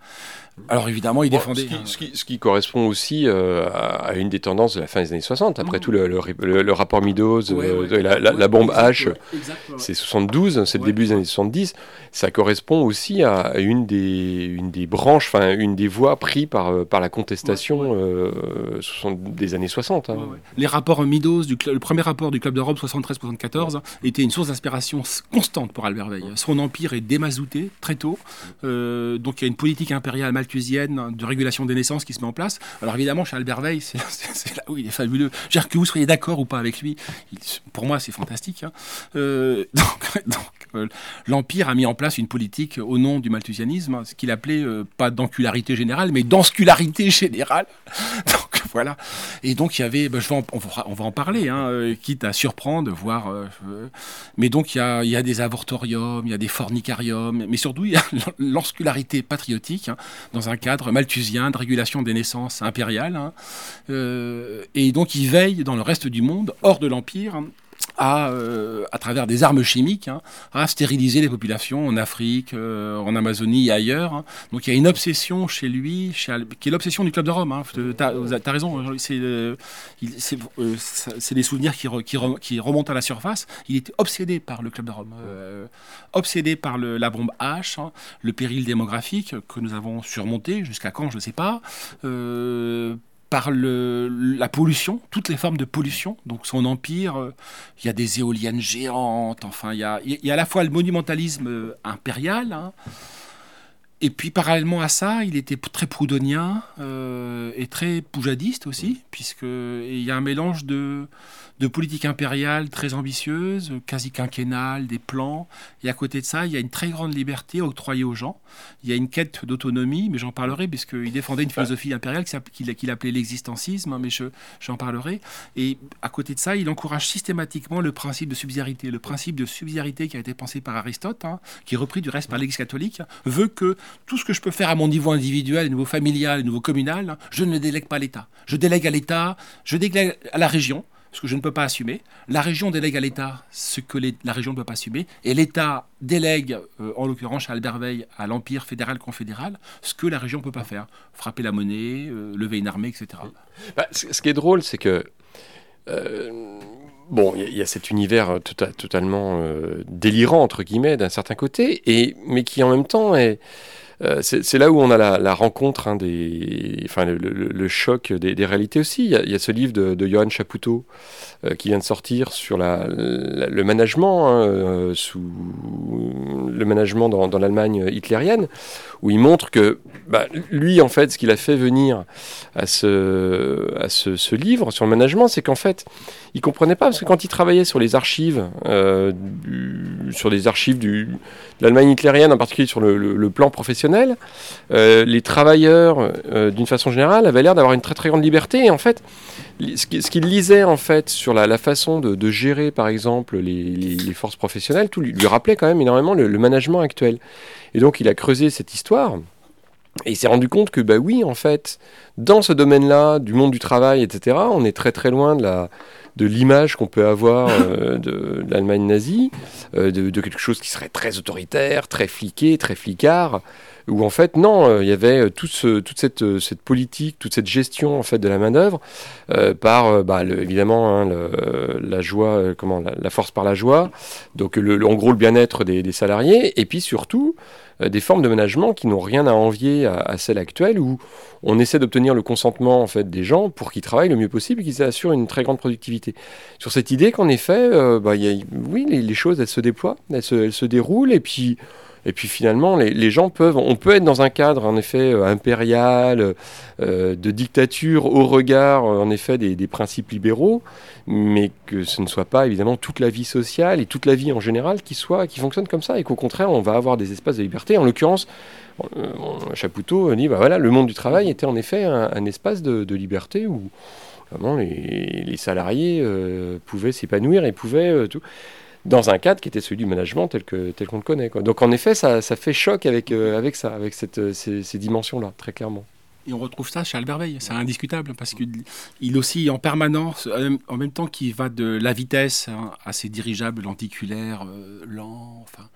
Alors évidemment, il défendait. ce, qui, correspond aussi euh, à une des tendances de la fin des années 60. Après mmh. tout, le, rapport Meadows, euh, la, bombe H, c'est 72, c'est le début des années 70. Ça correspond aussi à une des, une des branches, enfin une des voies prises par, par la contestation des années 60. Hein. Les rapports Du le premier rapport du Club d'Europe 73-74, était une source d'inspiration constante pour Albert Veil. Son empire est démazouté très tôt, donc il y a une politique impériale malthusienne de régulation des naissances qui se met en place. Alors évidemment, chez Albert Veil, c'est là où il est fabuleux. Je dire, que vous soyez d'accord ou pas avec lui, pour moi, c'est fantastique. Hein. Euh, donc, euh, l'Empire a mis en place une politique au nom du malthusianisme, ce qu'il appelait euh, pas d'encularité générale, mais d'enscularité générale. donc voilà. Et donc il y avait, ben, je vais on, va, en parler, hein, quitte à surprendre, voir. mais donc il y, a, il y, a, des avortoriums, il y a des fornicariums, mais surtout il y a l'enscularité patriotique. Hein, dans un cadre malthusien de régulation des naissances impériales. Hein. Euh, et donc il veille dans le reste du monde, hors de l'Empire, à, euh, à travers des armes chimiques, hein, à stériliser les populations en Afrique, euh, en Amazonie et ailleurs. Hein. Donc il y a une obsession chez lui, qui est l'obsession du Club de Rome. Hein. Tu as, raison, c'est euh, des souvenirs qui, qui, qui, remontent à la surface. Il était obsédé par le Club de Rome, obsédé par le, la bombe H, hein, le péril démographique que nous avons surmonté, jusqu'à quand, je ne sais pas par la pollution, toutes les formes de pollution. Donc son empire, euh, il y a des éoliennes géantes, enfin il y a, y a, à la fois le monumentalisme euh, impérial, hein, et puis parallèlement à ça, il était très proudhonien euh, et très poujadiste aussi, puisqu'il y a un mélange de, de politique impériale très ambitieuse, quasi quinquennale, des plans. Et à côté de ça, il y a une très grande liberté octroyée aux gens. Il y a une quête d'autonomie, mais j'en parlerai, puisqu'il défendait une philosophie impériale qu'il appelait l'existencisme, mais j'en parlerai. Et à côté de ça, il encourage systématiquement le principe de subsidiarité. Le principe de subsidiarité qui a été pensé par Aristote, hein, qui est repris du reste par l'Église catholique, veut que tout ce que je peux faire à mon niveau individuel, au niveau familial, au niveau communal, je ne délègue pas à l'État. Je délègue à l'État, je délègue à la région, ce que je ne peux pas assumer. La région délègue à l'État ce que la région ne peut pas assumer. Et l'État délègue, euh, en l'occurrence chez Albert à l'Empire fédéral confédéral, ce que la région ne peut pas faire. Frapper la monnaie, euh, lever une armée, etc. Bah, ce qui est drôle, c'est que... Euh, bon, il y, a cet univers tota-, totalement délirant, entre guillemets, d'un certain côté, et, mais qui en même temps est euh, c'est là où on a la, rencontre, hein, des, enfin, le, choc des, réalités aussi. Il y, a, ce livre de, de Johan Chapoutot euh, qui vient de sortir sur le management, hein, euh, sous le management dans, l'Allemagne hitlérienne, où il montre que bah, lui, en fait, ce qu'il a fait venir à ce, livre sur le management, c'est qu'en fait, il comprenait pas parce que quand il travaillait sur les archives, sur des archives de l'Allemagne hitlérienne, en particulier sur le plan professionnel euh, les travailleurs, euh, d'une façon générale, avaient l'air d'avoir une très très grande liberté. Et en fait, ce qu'il lisait en fait sur la, façon de, gérer, par exemple, les, forces professionnelles, tout lui, rappelait quand même énormément le, management actuel. Et donc, il a creusé cette histoire. Et il s'est rendu compte que, bah oui, en fait, dans ce domaine-là, du monde du travail, etc., on est très très loin de la, de l'image qu'on peut avoir de, l'Allemagne nazie, de, de, quelque chose qui serait très autoritaire, très fliqué, très flicard où en fait non, euh, il y avait euh, toute, cette, euh, politique, toute cette gestion en fait de la manœuvre par bah, évidemment hein, la joie, comment la, force par la joie, donc le, en gros le bien-être des, salariés, et puis surtout des formes de management qui n'ont rien à envier à, celles actuelles où on essaie d'obtenir le consentement en fait des gens pour qu'ils travaillent le mieux possible et qu'ils assurent une très grande productivité. Sur cette idée qu'en effet, bah, oui, les, choses elles se déploient, elles se, elles se déroulent et puis et puis finalement, les, gens peuvent, on peut être dans un cadre en effet euh, impérial, euh, de dictature au regard en effet des, principes libéraux, mais que ce ne soit pas évidemment toute la vie sociale et toute la vie en général qui soit, qui fonctionne comme ça, et qu'au contraire, on va avoir des espaces de liberté. En l'occurrence, euh, Chapoutot dit, bah voilà, le monde du travail était en effet un, espace de, liberté où vraiment les, salariés pouvaient s'épanouir et pouvaient tout dans un cadre qui était celui du management tel qu'on tel qu'on le connaît. Donc en effet, ça, fait choc avec, euh, avec ça, avec cette, euh, ces, dimensions-là, très clairement. Et on retrouve ça chez Albert Veil, c'est indiscutable, parce qu'il oscille en permanence, euh, en même temps qu'il va de la vitesse hein, à ses dirigeables lenticulaires, lents, enfin,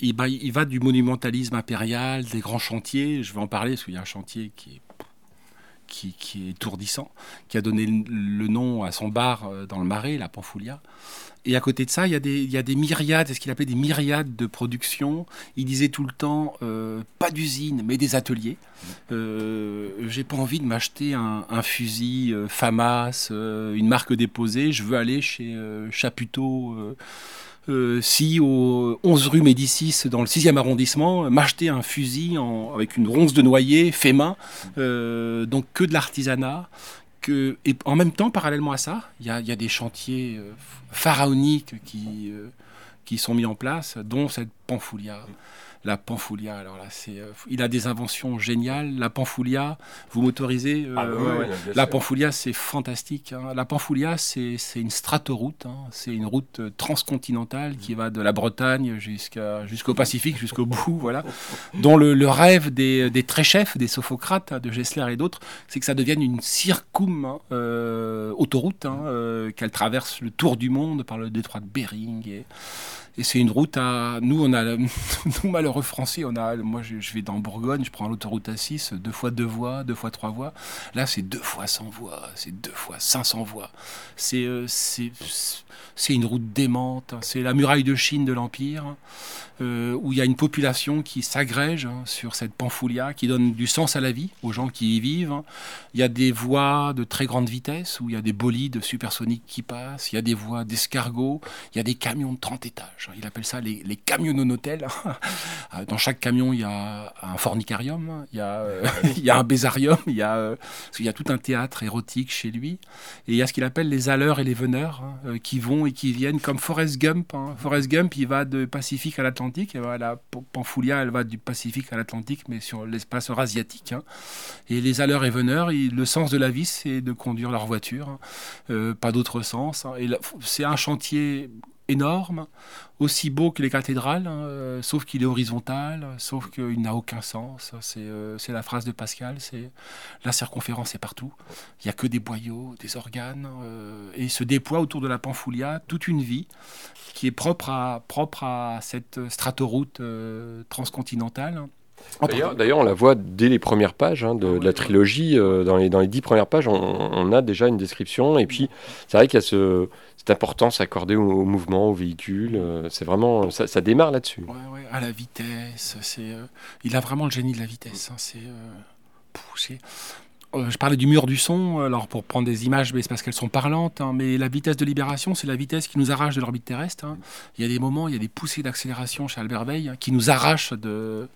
il, il, va du monumentalisme impérial, des grands chantiers, je vais en parler, parce qu'il y a un chantier qui est qui, est étourdissant, qui a donné le nom à son bar dans le Marais, la Panfoulia. Et à côté de ça, il y a des, myriades, ce qu'il appelait des myriades de productions. Il disait tout le temps, euh, pas d'usine, mais des ateliers. Euh, J'ai pas envie de m'acheter un, fusil euh, FAMAS, euh, une marque déposée. Je veux aller chez Chaputot. si au 11 rue Médicis dans le 6e arrondissement, m'acheter un fusil avec une ronce de noyer fait main, donc que de l'artisanat, et en même temps, parallèlement à ça, il y a, des chantiers euh, pharaoniques qui, euh, qui sont mis en place, dont cette Pamphulia la Pamphulia. Alors là, c'est, euh, il a des inventions géniales. La Pamphulia, vous m'autorisez euh, ah La Pamphulia, c'est fantastique. Hein. La Pamphulia, c'est, une stratoroute. Hein. C'est une route euh, transcontinentale qui va de la Bretagne jusqu'à, jusqu'au Pacifique, jusqu'au bout, voilà. dont le, rêve des, des très chefs, des Sophocrates, hein, de Gessler et d'autres, c'est que ça devienne une circum autoroute, qu'elle traverse le tour du monde par le détroit de Bering. Et, et c'est une route à. Nous, on a. Nous, malheureux français, on a. Moi, je, vais dans Bourgogne, je prends l'autoroute A6, deux fois deux voies, deux fois trois voies. Là, c'est deux fois 100 voies, c'est deux fois 500 voies. C'est. Euh, c'est c'est une route démente, hein. c'est la muraille de Chine de l'Empire, euh, où il y a une population qui s'agrège hein, sur cette Pamphulia, qui donne du sens à la vie aux gens qui y vivent. Hein. Il y a des voies de très grande vitesse, où il y a des bolides supersoniques qui passent, il y a des voies d'escargots, il y a des camions de 30 étages. Il appelle ça les, les camiononotels. Euh, dans chaque camion, il y a un fornicarium, il y a, euh, il y a un bésarium, il y a, il y a tout un théâtre érotique chez lui. Et il y a ce qu'il appelle les alleurs et les veneurs, qui vont et qui viennent comme Forrest Gump. Hein. Forrest Gump, il va de Pacifique à l'Atlantique. Voilà, Pamphulia, elle va du Pacifique à l'Atlantique, mais sur l'espace eurasiatique. Hein. Et les alleurs et veneurs, le sens de la vie, c'est de conduire leur voiture. Hein. Euh, pas d'autre sens. C'est un chantier énorme, aussi beau que les cathédrales, hein, euh, sauf qu'il est horizontal, sauf qu'il n'a aucun sens. Euh, c'est la phrase de Pascal, c'est la circonférence est partout. Il n'y a que des boyaux, des organes, euh, et se déploie autour de la Pamphulia toute une vie qui est propre à, propre à cette stratoroute transcontinentale. D'ailleurs, on la voit dès les premières pages hein, de, la trilogie. dans, les, dans les dix premières pages, on, on, a déjà une description. Et puis, c'est vrai qu'il y a ce, cette importance accordée au, mouvement, au véhicule. Euh, c'est vraiment, ça, démarre là-dessus. Ouais, ouais, à la vitesse. C'est, euh, il a vraiment le génie de la vitesse. Hein, c'est, euh, je parlais du mur du son, alors pour prendre des images, mais c'est parce qu'elles sont parlantes, hein, mais la vitesse de libération, c'est la vitesse qui nous arrache de l'orbite terrestre. Hein. Il y a des moments, il y a des poussées d'accélération chez Albert Veil qui nous arrachent de,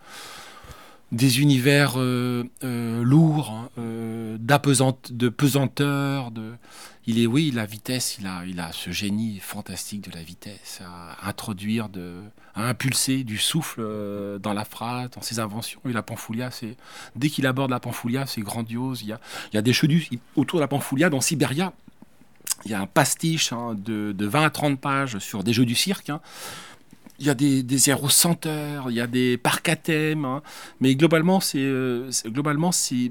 des univers lourds, de pesanteur, de, il est, oui, la vitesse, il a, il a ce génie fantastique de la vitesse, à introduire, à impulser du souffle euh, dans la phrase, dans ses inventions. Et la Pamphulia, c'est, dès qu'il aborde la Pamphulia, c'est grandiose. Il y a, des cheveux autour de la Pamphulia, dans Sibéria. Il y a un pastiche hein, de, 20 à 30 pages sur des jeux du cirque. Hein il y a des, des aérosenteurs, il y a des parcs à thème, hein. mais globalement, c'est euh, globalement,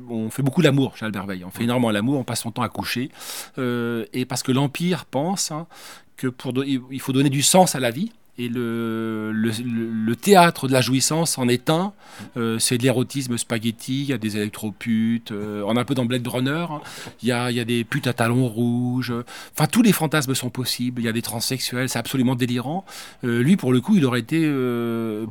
on fait beaucoup l'amour chez Albert Veil. On fait énormément l'amour, on passe son temps à coucher, euh, et parce que l'empire pense hein, que il faut donner du sens à la vie. Et le, le, le- théâtre de la jouissance en est un. Euh, c'est de l'érotisme spaghetti, il y a des électroputes, euh, on est un peu dans Blade Runner, hein. il y, a, il y a des putes à talons rouges, enfin tous les fantasmes sont possibles, il y a des transsexuels, c'est absolument délirant. Euh, lui, pour le coup, il aurait été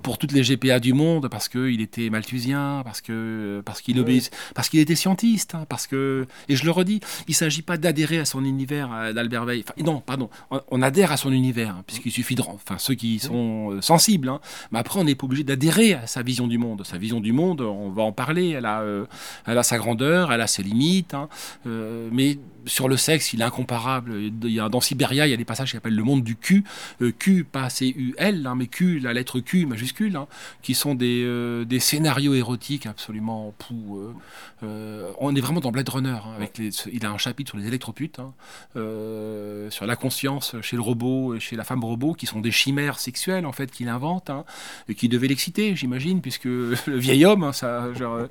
pour toutes les GPA du monde parce qu'il était malthusien, parce que parce qu'il obéissait, parce qu'il était scientiste, hein, parce que et je le redis, il s'agit pas d'adhérer à son univers d'Albert Veil. Enfin, non, pardon, on, on adhère à son univers hein, puisqu'il suffit de, enfin ceux qui sont euh, sensibles. hein. mais après, on n'est pas obligé d'adhérer à sa vision du monde. Sa vision du monde, on va en parler. Elle a, euh, elle a sa grandeur, elle a ses limites. hein. Euh, mais sur le sexe, il est incomparable. Il y a, dans Sibéria, il y a des passages qui s'appellent le monde du cul. Euh, Q, pas C-U-L, hein, mais Q, la lettre Q majuscule, hein, qui sont des, euh, des scénarios érotiques absolument pou. euh, on est vraiment dans Blade Runner. hein, avec les, il a un chapitre sur les électroputes, sur la conscience chez le robot et chez la femme robot, qui sont des chimères sexuelles en fait qu'il invente, et qui devaient l'exciter, j'imagine, puisque le vieil homme, ça, genre,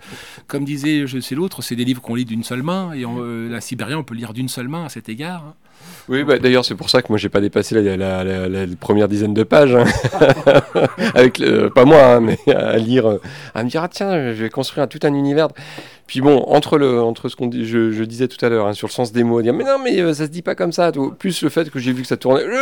comme disait je l'autre, c'est des livres qu'on lit d'une seule main, et on, la Sibérien, on peut lire d'une seule main à cet égard. hein. Oui, bah, d'ailleurs, c'est pour ça que moi, j'ai pas dépassé la, la- la- la première dizaine de pages. hein. Avec le- pas moi, hein, mais à lire, euh, à me dire, ah tiens, je vais construire tout un univers. Puis bon, entre, le, entre ce qu'on dit, je, je disais tout à l'heure, hein, sur le sens des mots, dire, mais non, mais euh, ça se dit pas comme ça. tout. Plus le fait que j'ai vu que ça tournait.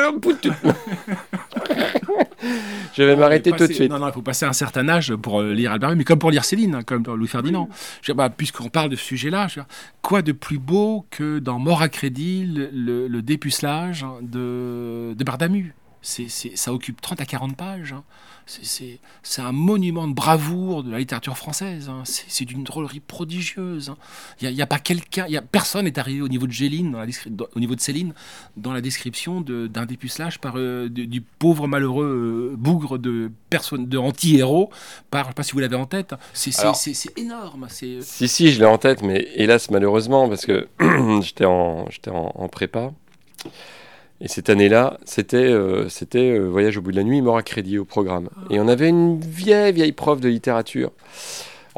Je vais m'arrêter tout de suite. Non, non, il faut passer un certain âge pour euh, lire Albert Camus, mais comme pour lire Céline, hein, comme pour Louis Ferdinand. Je veux dire, bah, Puisqu'on parle de ce sujet-là, je veux dire, quoi de plus beau que dans Mort à crédit, le, le- le dépucelage de, de Bardamu? C'est, c'est- ça occupe 30 à 40 pages. hein. C'est, un monument de bravoure de la littérature française. hein. C'est, d'une drôlerie prodigieuse. hein. Il n'y a, pas quelqu'un, il y a, personne n'est arrivé au niveau de Géline, dans la dans- au niveau de Céline, dans la description de- d'un dépucelage par, euh, du, du pauvre malheureux euh, bougre de, personne, de anti-héros par, je sais pas si vous l'avez en tête, c'est, énorme. C'est, Si, si, je l'ai en tête, mais hélas, malheureusement, parce que j'étais en, en, en prépa. Et cette année-là, c'était euh, c'était euh, Voyage au bout de la nuit, mort à crédit au programme. Et on avait une vieille, vieille prof de littérature.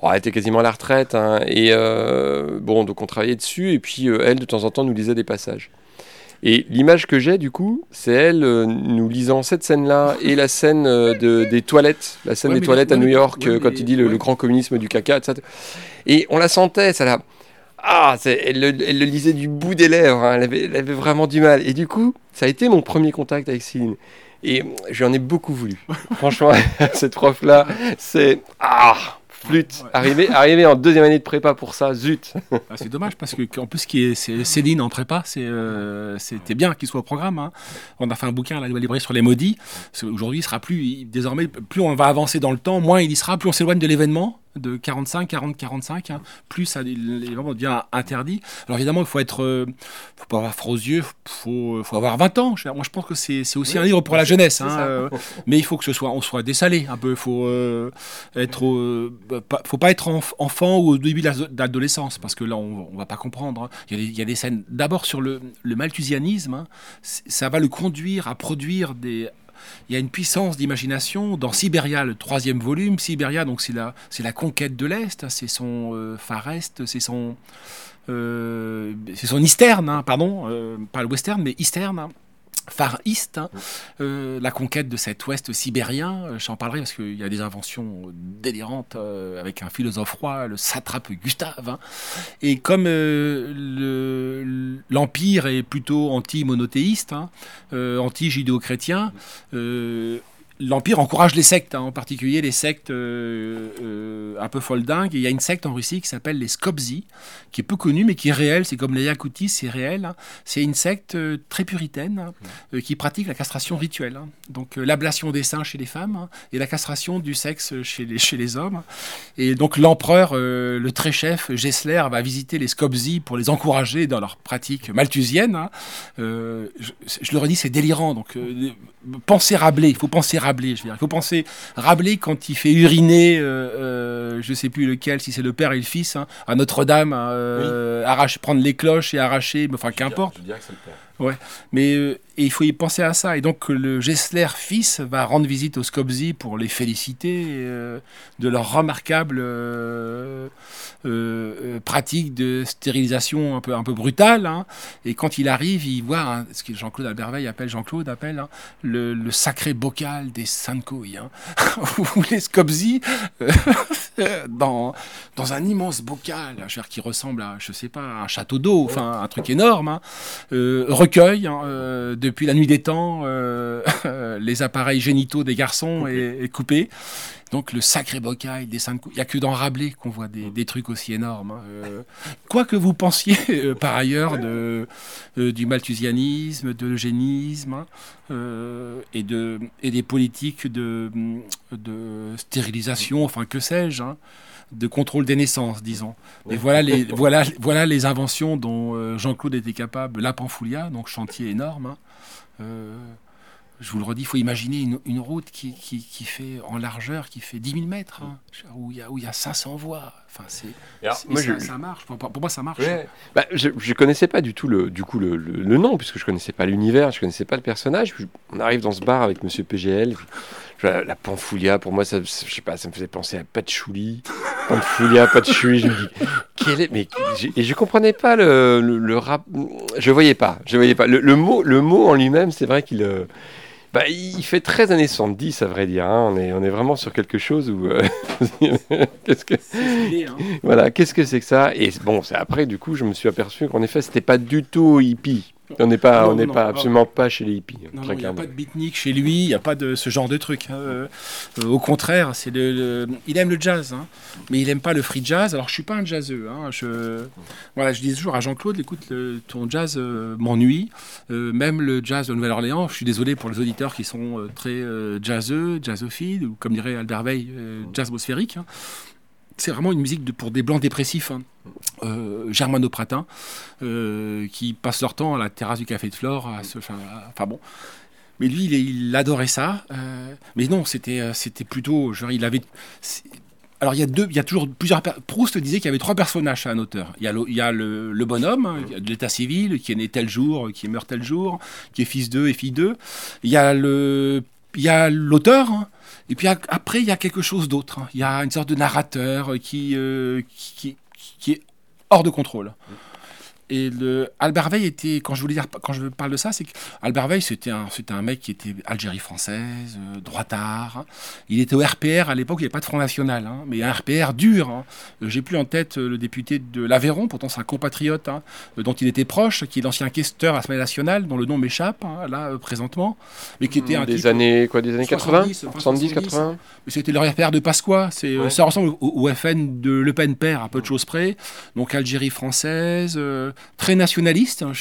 Oh, elle était quasiment à la retraite. hein, et euh, bon, donc on travaillait dessus. Et puis elle, de temps en temps, nous lisait des passages. Et l'image que j'ai, du coup, c'est elle nous lisant cette scène-là et la scène de, des toilettes, la scène Ouais, des toilettes à New York, ouais, quand mais- il dit le, ouais. le grand communisme du caca, etc. Et on la sentait, ça la... Ah, elle le, elle le lisait du bout des lèvres, hein, elle, avait, elle avait vraiment du mal. Et du coup, ça a été mon premier contact avec Céline. Et j'en ai beaucoup voulu. Franchement, cette prof-là, c'est... Ah Flûte Ouais. arriver, arriver en deuxième année de prépa pour ça, zut Ah, c'est dommage parce que en plus qui est Céline en prépa, c'est euh, c'était bien qu'il soit au programme. hein. On a fait un bouquin à la nouvelle librairie sur les maudits. Parce qu'aujourd'hui, il sera plus il- désormais plus on va avancer dans le temps, moins il y sera, plus on s'éloigne de l'événement de 45, 40, 45, hein, plus ça l'événement devient interdit. Alors évidemment, il faut être, euh, faut pas avoir froid aux yeux, faut faut avoir 20 ans. Moi, je pense que c'est c'est aussi Oui, un livre pour la jeunesse. hein, euh, mais il faut que ce soit on soit dessalé un peu. Faut euh, être, faut pas être enf- enfant ou au début l'adolescence parce que là on, on va pas comprendre. hein. Il y, a des- scènes d'abord sur le, le malthusianisme, hein, ça va le conduire à produire des. Il y a une puissance d'imagination dans Sibéria, le troisième volume. Sibéria, donc c'est la, conquête de l'Est, hein, c'est son euh, Far Est, c'est son, euh, c'est son Eastern, pardon, euh, pas le Western, mais Eastern. Far East, hein, euh, la conquête de cet ouest sibérien, euh, j'en parlerai parce qu'il y a des inventions délirantes euh, avec un philosophe roi, le satrape Gustave. hein. Et comme le- l'Empire est plutôt anti-monothéiste, hein, anti-judéo-chrétien, L'Empire encourage les sectes, hein, en particulier les sectes euh, euh, un peu foldingues. Il y a une secte en Russie qui s'appelle les Skopzi, qui est peu connue, mais qui est réelle. C'est comme les Yakoutis, c'est réel. hein. C'est une secte euh, très puritaine hein, qui pratique la castration rituelle. Donc l'ablation des seins chez les femmes et la castration du sexe chez les, hommes. Et donc l'empereur, le très chef Gessler, va visiter les Skopzi pour les encourager dans leur pratique malthusienne. je, le redis, c'est délirant. Donc pensez Rabelais, il faut penser Rabelais. Je veux dire. Il faut penser Rabelais quand il fait uriner, euh, je sais plus lequel, si c'est le père et le fils, hein, à Notre-Dame, arracher, prendre les cloches et arracher, enfin qu'importe. Je dirais que c'est le père. Ouais, mais euh, il faut y penser à ça. Et donc le Gessler fils va rendre visite aux Scopsi pour les féliciter euh, de leur remarquable euh, pratique de stérilisation un peu, un peu brutale. Hein. Et quand il arrive, il voit hein, ce que Jean-Claude Alberveil appelle, Jean-Claude appelle, hein, le, sacré bocal des saintes couilles. Où les Scopsi, dans, dans un immense bocal, qui ressemble à, je sais pas, un château d'eau, enfin un truc énorme, recueille hein, euh, depuis la nuit des temps euh, les appareils génitaux des garçons et, coupés. Donc le sacré bocaille des saintes Il n'y a que dans Rabelais qu'on voit des, trucs aussi énormes. Hein. Euh, quoi que vous pensiez par ailleurs de, du malthusianisme, de l'eugénisme hein, et, de, et des politiques de, de stérilisation, enfin que sais-je de contrôle des naissances, disons. Mais voilà les, voilà, voilà les inventions dont euh, Jean-Claude était capable. La Pamphulia, donc chantier énorme. Hein. Euh, je vous le redis, il faut imaginer une, route qui, qui, fait en largeur, qui fait 10 000 mètres, hein, où il y, a, où y a 500 voies. Enfin, c'est, moi, ça, marche. Pour, moi, ça marche. Bah, je ne connaissais pas du tout le, du coup, le, le, nom, puisque je ne connaissais pas l'univers, je ne connaissais pas le personnage. On arrive dans ce bar avec Monsieur PGL. La Pamphulia, pour moi, ça, je sais pas, ça me faisait penser à Patchouli. Pamphulia, Patchouli. Je me dis, quel est, mais, et je comprenais pas le, le, rap. Je voyais pas, je voyais pas. Le, mot, le mot en lui-même, c'est vrai qu'il. Bah, il fait 13 années 70, à vrai dire. Hein. On, est, on est vraiment sur quelque chose où. Euh, qu'est-ce que. Hein. Voilà, qu'est-ce que c'est que ça? Et bon, c'est après, du coup, je me suis aperçu qu'en effet, c'était pas du tout hippie. On n'est pas, on n'est pas absolument pas chez les hippies. Il n'y a pas de beatnik chez lui, il n'y a pas de ce genre de truc. Hein. Euh, au contraire, c'est le, il aime le jazz, hein. mais il n'aime pas le free jazz. Alors je suis pas un jazzeux. Hein. Je, voilà, je dis toujours à Jean-Claude, écoute, ton jazz euh, m'ennuie. Euh, même le jazz de Nouvelle-Orléans. Je suis désolé pour les auditeurs qui sont très jazzeux, jazzophiles, ou comme dirait Albert Veil, c'est vraiment une musique pour des blancs dépressifs, hein. euh, germano-pratins, euh, qui passent leur temps à la terrasse du Café de Flore. enfin bon. Mais lui, il, adorait ça. Euh, mais non, c'était, c'était plutôt. Genre, il avait. Alors, il y, a deux, il y a toujours plusieurs. Proust disait qu'il y avait trois personnages à un auteur. Il y a le, bonhomme hein, de l'état civil, qui est né tel jour, qui meurt tel jour, qui est fils d'eux et fille d'eux. Il y a le. Il y a l'auteur, hein, et puis après, il y a quelque chose d'autre. Hein. Il y a une sorte de narrateur qui, euh, qui, qui, est hors de contrôle. Et le, Albert Veil était, quand je voulais dire, quand je parle de ça, c'est qu'Albert Veil, c'était un, c'était un mec qui était Algérie française, euh, droitard. Hein. Il était au RPR à l'époque, il n'y avait pas de Front National, hein, mais un RPR dur. Hein. Euh, j'ai plus en tête euh, le député de l'Aveyron, pourtant c'est un compatriote dont il était proche, qui est l'ancien questeur à l'Assemblée nationale, dont le nom m'échappe là présentement, mais qui était un des années quoi, des années 80, 70, 80. C'était le RPR de Pasqua. C'est, ça ressemble au, FN de Le Pen père, à peu de choses près. Donc Algérie française très nationaliste. Hein.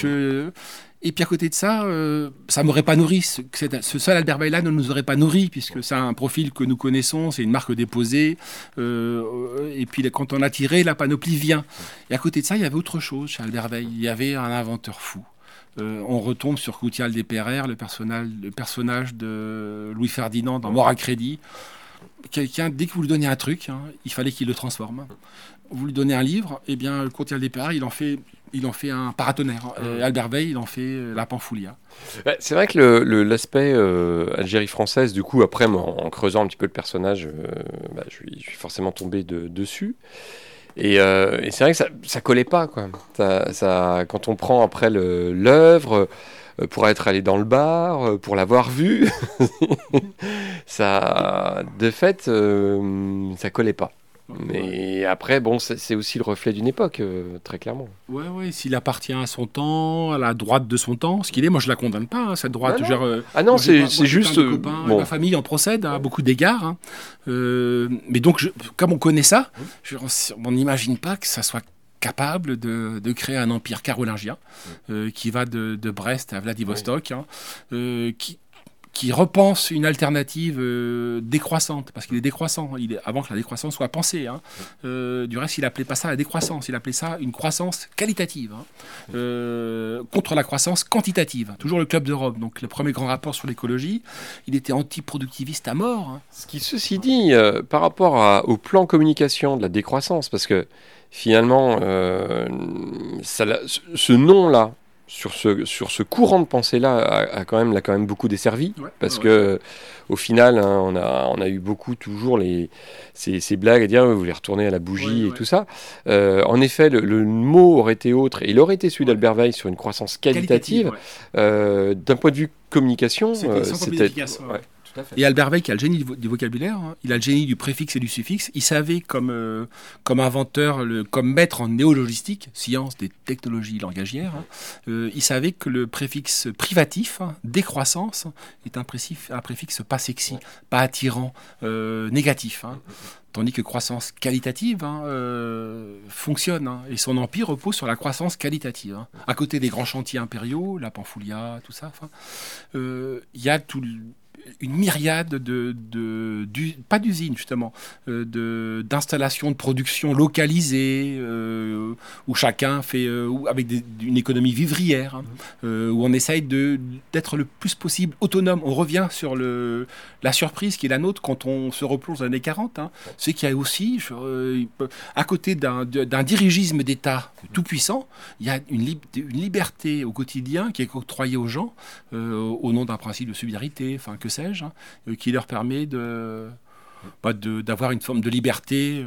Et puis à côté de ça, euh, ça m'aurait pas nourri. Ce, ce seul Albert Bayla ne nous aurait pas nourri, puisque c'est un profil que nous connaissons, c'est une marque déposée. Euh, et puis quand on a tiré, la panoplie vient. Et à côté de ça, il y avait autre chose chez Albert Veil. Il y avait un inventeur fou. Euh, on retombe sur Coutial des Perrères, le personnage, le personnage de Louis Ferdinand dans Mort à crédit. Quelqu'un, dès que vous lui donnez un truc, hein, il fallait qu'il le transforme. Vous lui donnez un livre, et eh bien, Coutial des Perrères, il en fait il en fait un paratonnerre. Albert Veil, il en fait euh, la Pamphulia. c'est vrai que l'aspect euh, Algérie française, du coup, après, en, creusant un petit peu le personnage, euh, bah, je, suis, forcément tombé dessus. Et, c'est vrai que ça, ça collait pas, quoi. Ça, quand on prend après l'œuvre pour être allé dans le bar, pour l'avoir vu, ça, de fait, ça collait pas. Mais après, bon, c'est aussi le reflet d'une époque, euh, très clairement. Ouais, ouais, s'il appartient à son temps, à la droite de son temps, ce qu'il est, moi je la condamne pas, hein, cette droite. Ah non, euh, ah non c'est juste. Euh, ma famille en procède à beaucoup d'égards. Hein. mais donc, comme on connaît ça, on n'imagine pas que ça soit capable de, de, créer un empire carolingien qui va de, de, Brest à Vladivostok, hein, qui, qui repense une alternative euh, décroissante, parce qu'il est décroissant, avant que la décroissance soit pensée. Hein. Euh, du reste, il appelait pas ça la décroissance, il appelait ça une croissance qualitative, hein. euh, contre la croissance quantitative. Toujours le Club d'Europe, donc le premier grand rapport sur l'écologie, il était anti-productiviste à mort. Hein. Ce qui, ceci dit, par rapport au plan communication de la décroissance, parce que finalement, ce nom-là, sur ce, sur ce courant de pensée-là a, quand même, l'a quand même beaucoup desservi. parce que au final, hein, on, a, on a eu beaucoup toujours les, ces, ces blagues à dire vous voulez retourner à la bougie et tout ça. Euh, en effet, le, mot aurait été autre, et il aurait été celui d'Albert Veil sur une croissance qualitative. Euh, d'un point de vue communication, c'était et Albert Veil, qui a le génie du, vocabulaire, hein, il a le génie du préfixe et du suffixe. Il savait, comme, euh, comme inventeur, le, comme maître en néologistique, science des technologies langagières, hein, euh, il savait que le préfixe privatif, hein, décroissance, est un préfixe, un préfixe pas sexy, pas attirant, euh, négatif. Tandis que croissance qualitative fonctionne et son empire repose sur la croissance qualitative. À côté des grands chantiers impériaux, la Pamphulia, tout ça, il y a tout, une myriade de, de, pas d'usines justement, euh, de d'installations de production localisées euh, où chacun fait euh, avec une économie vivrière, hein, où on essaye de d'être le plus possible autonome. On revient sur le la surprise qui est la nôtre quand on se replonge dans les années 40, hein, c'est qu'il y a aussi à côté d'un dirigisme d'État tout puissant, il y a une, une, liberté au quotidien qui est octroyée aux gens au nom d'un principe de solidarité, enfin que Hein, euh, qui leur permet bah, de, d'avoir une forme de liberté.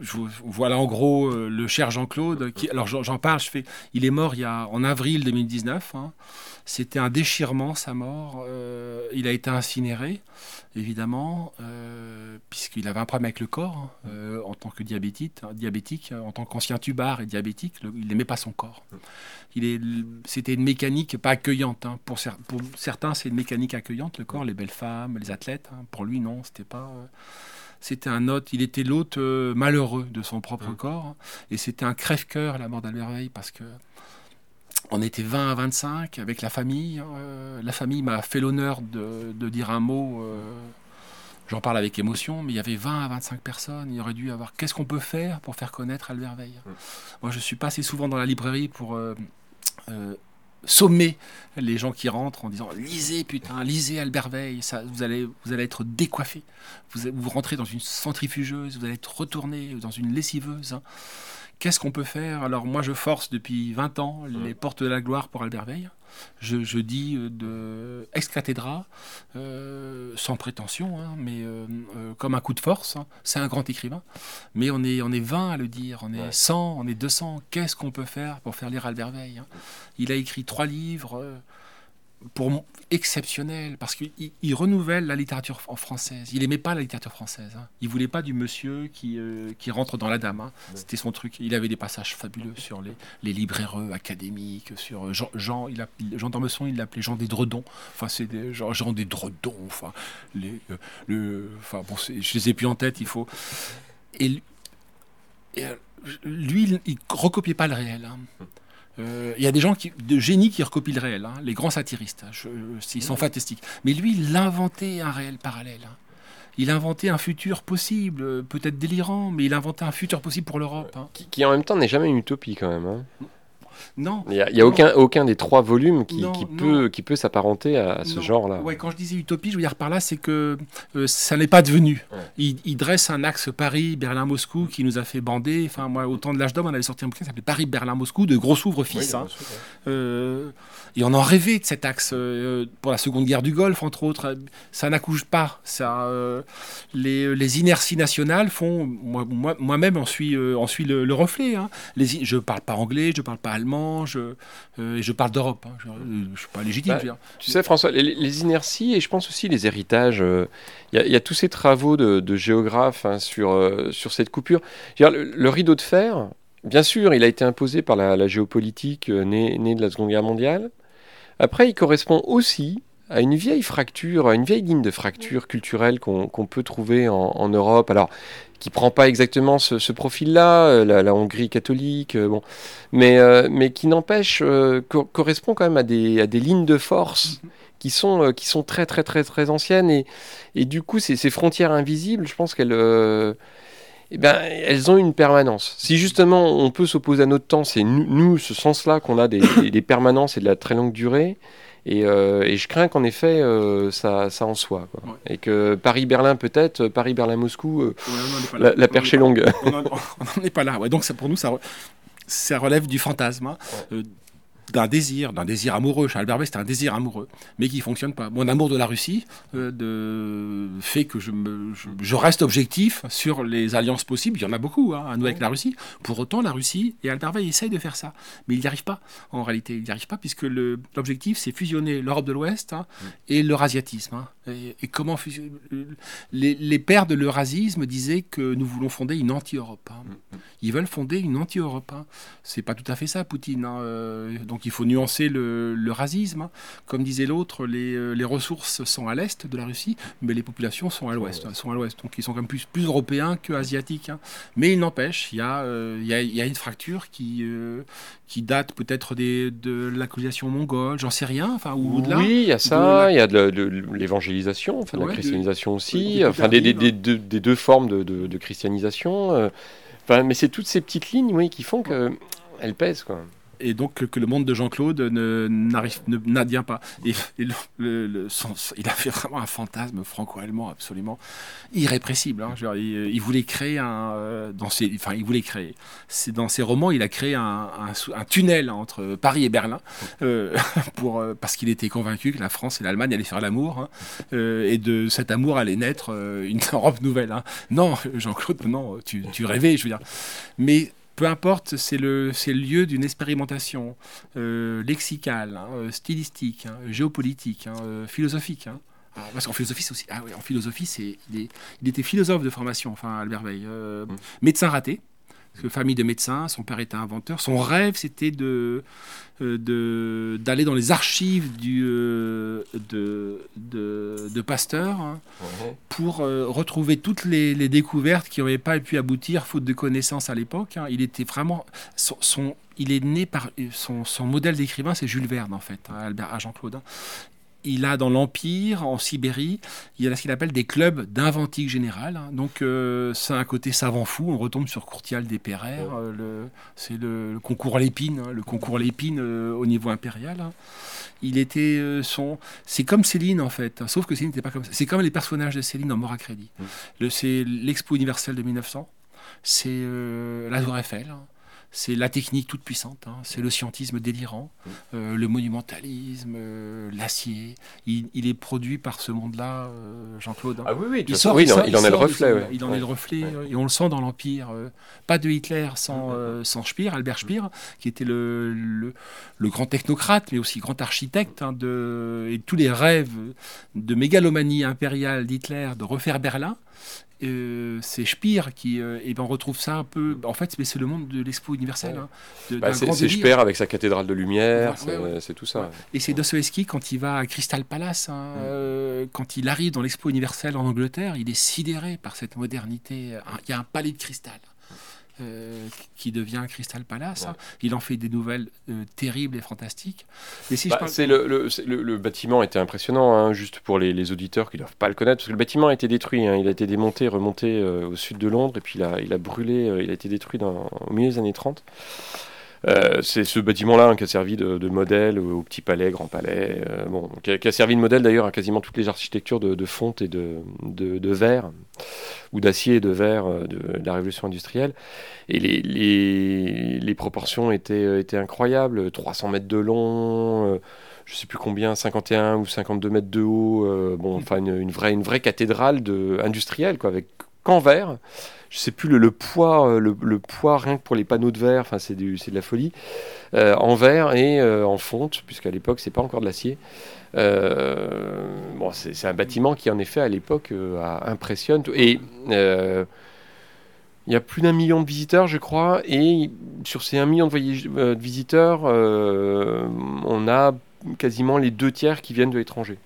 Je, voilà en gros euh, le cher Jean-Claude. Alors j'en parle, je fais, il est mort il y a, en avril 2019. Hein. C'était un déchirement sa mort. Euh, il a été incinéré, évidemment, puisqu'il avait un problème avec le corps hein, en tant que diabétique, diabétique en tant qu'ancien tubard et diabétique. il n'aimait pas son corps c'était une mécanique pas accueillante. Hein. Pour, certains, c'est une mécanique accueillante, le corps, les belles femmes, les athlètes. Hein. Pour lui, non, c'était pas. Euh, c'était un hôte, il était l'hôte euh, malheureux de son propre mmh. corps. Hein. Et c'était un crève-cœur, la mort d'Albert parce que on était 20 à 25 avec la famille. Euh, la famille m'a fait l'honneur de, dire un mot. J'en parle avec émotion, mais il y avait 20 à 25 personnes. Il aurait dû avoir. Qu'est-ce qu'on peut faire pour faire connaître Albert Veil? Mmh. Moi, je suis pas assez souvent dans la librairie pour euh, sommer les gens qui rentrent en disant lisez putain lisez Albert Veil ça vous allez vous allez être décoiffé vous vous rentrez dans une centrifugeuse vous allez être retourné dans une lessiveuse hein. Qu'est-ce qu'on peut faire? Alors moi je force depuis 20 ans les portes de la gloire pour Albert je, dis euh, de ex cathédra, euh, sans prétention, hein, mais euh, comme un coup de force. Hein. C'est un grand écrivain, mais on est, on est 20 à le dire, on est 100, on est 200. Qu'est-ce qu'on peut faire pour faire lire Albert hein? Il a écrit trois livres pour exceptionnel parce qu'il renouvelle la littérature française. Il aimait pas la littérature française. Hein. Il voulait pas du monsieur qui, euh, qui rentre dans la dame. Hein. C'était son truc. Il avait des passages fabuleux sur les, les libraireux académiques, sur euh, Jean, Jean, il a, Jean d'Ormesson, il l'appelait Jean des Dredons. Enfin, c'est des Jean, Jean des Dredons. Enfin, les, euh, le, enfin bon, je les ai plus en tête. Il faut. Et, lui, il, il recopiait pas le réel. Hein. Euh, il y a des gens qui, de génie qui recopient le réel, hein, les grands satiristes, hein, ils sont fantastiques. Mais lui, il a inventé un réel parallèle. Hein. Il a inventé un futur possible, peut-être délirant, mais il a inventé un futur possible pour l'Europe. Qui, qui, en même temps n'est jamais une utopie quand même. Non. Il n'y a, aucun, aucun des trois volumes qui, peut, qui peut s'apparenter à, ce genre-là. Ouais, quand je disais utopie, je veux dire par là, c'est que euh, ça n'est pas devenu. Il, dresse un axe Paris, Berlin, Moscou qui nous a fait bander. Enfin, moi, au temps de l'âge d'homme, on avait sorti un bouquin qui s'appelait Paris, Berlin, Moscou de Gros Ouvre fils. Hein. Euh, et on en rêvait de cet axe euh, pour la Seconde Guerre du Golfe, entre autres. Ça n'accouche pas. Ça, les, les, inerties nationales font. Moi-même, moi, en suis, en suis le, reflet. Hein. Les, je parle pas anglais, je parle pas allemand je, euh, je parle d'Europe. Hein. je ne suis pas légitime. Bah, tu sais, François, les, inerties et je pense aussi les héritages. Euh, il y, a tous ces travaux de, géographes hein, sur, euh, sur cette coupure. Le, rideau de fer, bien sûr, il a été imposé par la, géopolitique née, née, de la Seconde Guerre mondiale. Après, il correspond aussi à une vieille fracture, à une vieille ligne de fracture culturelle qu'on peut trouver en, en Europe. Alors, qui prend pas exactement ce, profil-là, euh, la, Hongrie catholique, euh, bon, mais, euh, mais qui n'empêche, correspond quand même à des, à des lignes de force. Mhm. qui sont, qui sont très très très très anciennes et, et du coup ces, ces frontières invisibles, je pense qu'elles eh ben, elles ont une permanence. Si justement on peut s'opposer à notre temps, c'est nous, ce sens-là, qu'on a des, des, permanences et de la très longue durée. Et, euh, et je crains qu'en effet, euh, ça, ça, en soit. Quoi. Et que Paris-Berlin, peut-être, Paris-Berlin-Moscou, euh, la, la, perche est longue. On n'en est pas là. Ouais, donc ça, pour nous, ça, ça relève du fantasme. Hein. D'un désir, d'un désir amoureux. Charles Berber, c'était un désir amoureux, mais qui fonctionne pas. Mon amour de la Russie euh, de, fait que je, me, je, reste objectif sur les alliances possibles. Il y en a beaucoup hein, à nous avec la Russie. Pour autant, la Russie et Albert Veil essayent de faire ça, mais il n'y arrive pas. En réalité, il n'y arrive pas puisque l'objectif, c'est fusionner l'Europe de l'Ouest hein, et l'eurasiatisme. Hein. Et, comment les, les, pères de l'eurasisme disaient que nous voulons fonder une anti-Europe. Ils veulent fonder une anti-Europe. C'est pas tout à fait ça, Poutine. Euh, donc il faut nuancer le, racisme. Hein. Comme disait l'autre, euh, les, ressources sont à l'est de la Russie, mais les populations sont à l'ouest. Sont à l'ouest. Donc ils sont quand même plus, plus européens que asiatiques. Hein. Mais il n'empêche, il y, euh, a, une fracture qui, euh, qui date peut-être de la colonisation mongole, j'en sais rien. Enfin, ou oui, il y a ça, il y a de, l'évangélisation, enfin, de la christianisation aussi, enfin, des, des, deux, des, deux, formes de, christianisation. Enfin, mais c'est toutes ces petites lignes oui, qui font qu'elles pèsent. Quoi et donc que le monde de Jean-Claude n'arrive n'advient pas. Il a fait vraiment un fantasme franco-allemand absolument irrépressible. Hein. il, voulait créer un euh, dans ses, enfin il voulait créer. Dans ses romans, il a créé un, un, tunnel entre Paris et Berlin euh, pour euh, parce qu'il était convaincu que la France et l'Allemagne allaient faire l'amour hein, et de cet amour allait naître une Europe nouvelle. Hein. Non, Jean-Claude, non, tu, tu rêvais, je veux dire. Mais peu importe, c'est le, le, lieu d'une expérimentation euh, lexicale, hein, euh, stylistique, hein, géopolitique, hein, euh, philosophique. Ah, parce qu'en philosophie, aussi, ah en philosophie, c'est, il, il, était philosophe de formation, enfin Albert Veil, mm. médecin raté, famille de médecins, son père était inventeur. Son rêve, c'était de, euh, d'aller dans les archives du, euh, de, de, Pasteur hein, pour euh, retrouver toutes les, découvertes qui n'avaient pas pu aboutir faute de connaissances à l'époque. Hein. Il était vraiment son, il est né par son, son modèle d'écrivain, c'est Jules Verne en fait, hein, Albert, à Jean-Claude il a dans l'Empire, en Sibérie, il y a ce qu'il appelle des clubs d'inventique générale. Hein. Donc, euh, c'est un côté savant fou. On retombe sur Courtial des Perrères. Euh, c'est le, concours Lépine, hein, le concours Lépine euh, au niveau impérial. Hein. Il était son. C'est comme Céline, en fait. sauf que Céline n'était pas comme ça. C'est comme les personnages de Céline en Mort à crédit. c'est l'Expo universelle de 1900. C'est la Tour Eiffel c'est la technique toute puissante, hein. c'est le scientisme délirant, mm. euh, le monumentalisme, euh, l'acier. Il, est produit par ce monde-là, euh, Jean-Claude. Hein. Ah oui, oui, il, sort, il, en, est le reflet. Il en est le reflet, et on le sent dans l'Empire. pas de Hitler sans, mm. sans Speer, Albert Speer, qui était le, le, grand technocrate, mais aussi grand architecte, hein, de, et tous les rêves de mégalomanie impériale d'Hitler de refaire Berlin. Euh, c'est Speer qui euh, et ben on retrouve ça un peu en fait c'est le monde de l'expo universelle hein, bah, c'est Speer avec sa cathédrale de lumière c'est tout ça. Et c'est Dostoevsky quand il va à Crystal Palace hein, mm. euh, quand il arrive dans l'expo universelle en Angleterre il est sidéré par cette modernité. Il y a un palais de cristal euh, qui devient Crystal Palace. Hein. Il en fait des nouvelles euh, terribles et fantastiques. Mais si bah, je le, le, le, bâtiment était impressionnant, hein, juste pour les, auditeurs qui ne doivent pas le connaître, parce que le bâtiment a été détruit. Hein. il a été démonté, remonté euh, au sud de Londres, et puis il a, il a brûlé, il a été détruit dans, au milieu des années 30. Euh, c'est ce bâtiment-là hein, qui a servi de, modèle au, Petit Palais, Grand Palais, euh, bon, qui a, servi de modèle d'ailleurs à quasiment toutes les architectures de, fonte et de, de, verre, ou d'acier et de verre euh, de, la révolution industrielle. Et les, les, proportions étaient, étaient, incroyables, 300 mètres de long je sais plus combien, 51 ou 52 mètres de haut, bon, enfin une, vraie, une vraie cathédrale de, industrielle, quoi, qu'en verre je sais plus le, poids, euh, le, poids rien que pour les panneaux de verre, enfin c'est de la folie, euh, en verre et euh, en fonte, puisqu'à l'époque c'est pas encore de l'acier. c'est un bâtiment qui en effet à l'époque impressionne et il y a plus d'un million de visiteurs, je crois, et sur ces un million de, visiteurs, on a quasiment les deux tiers qui viennent de l'étranger.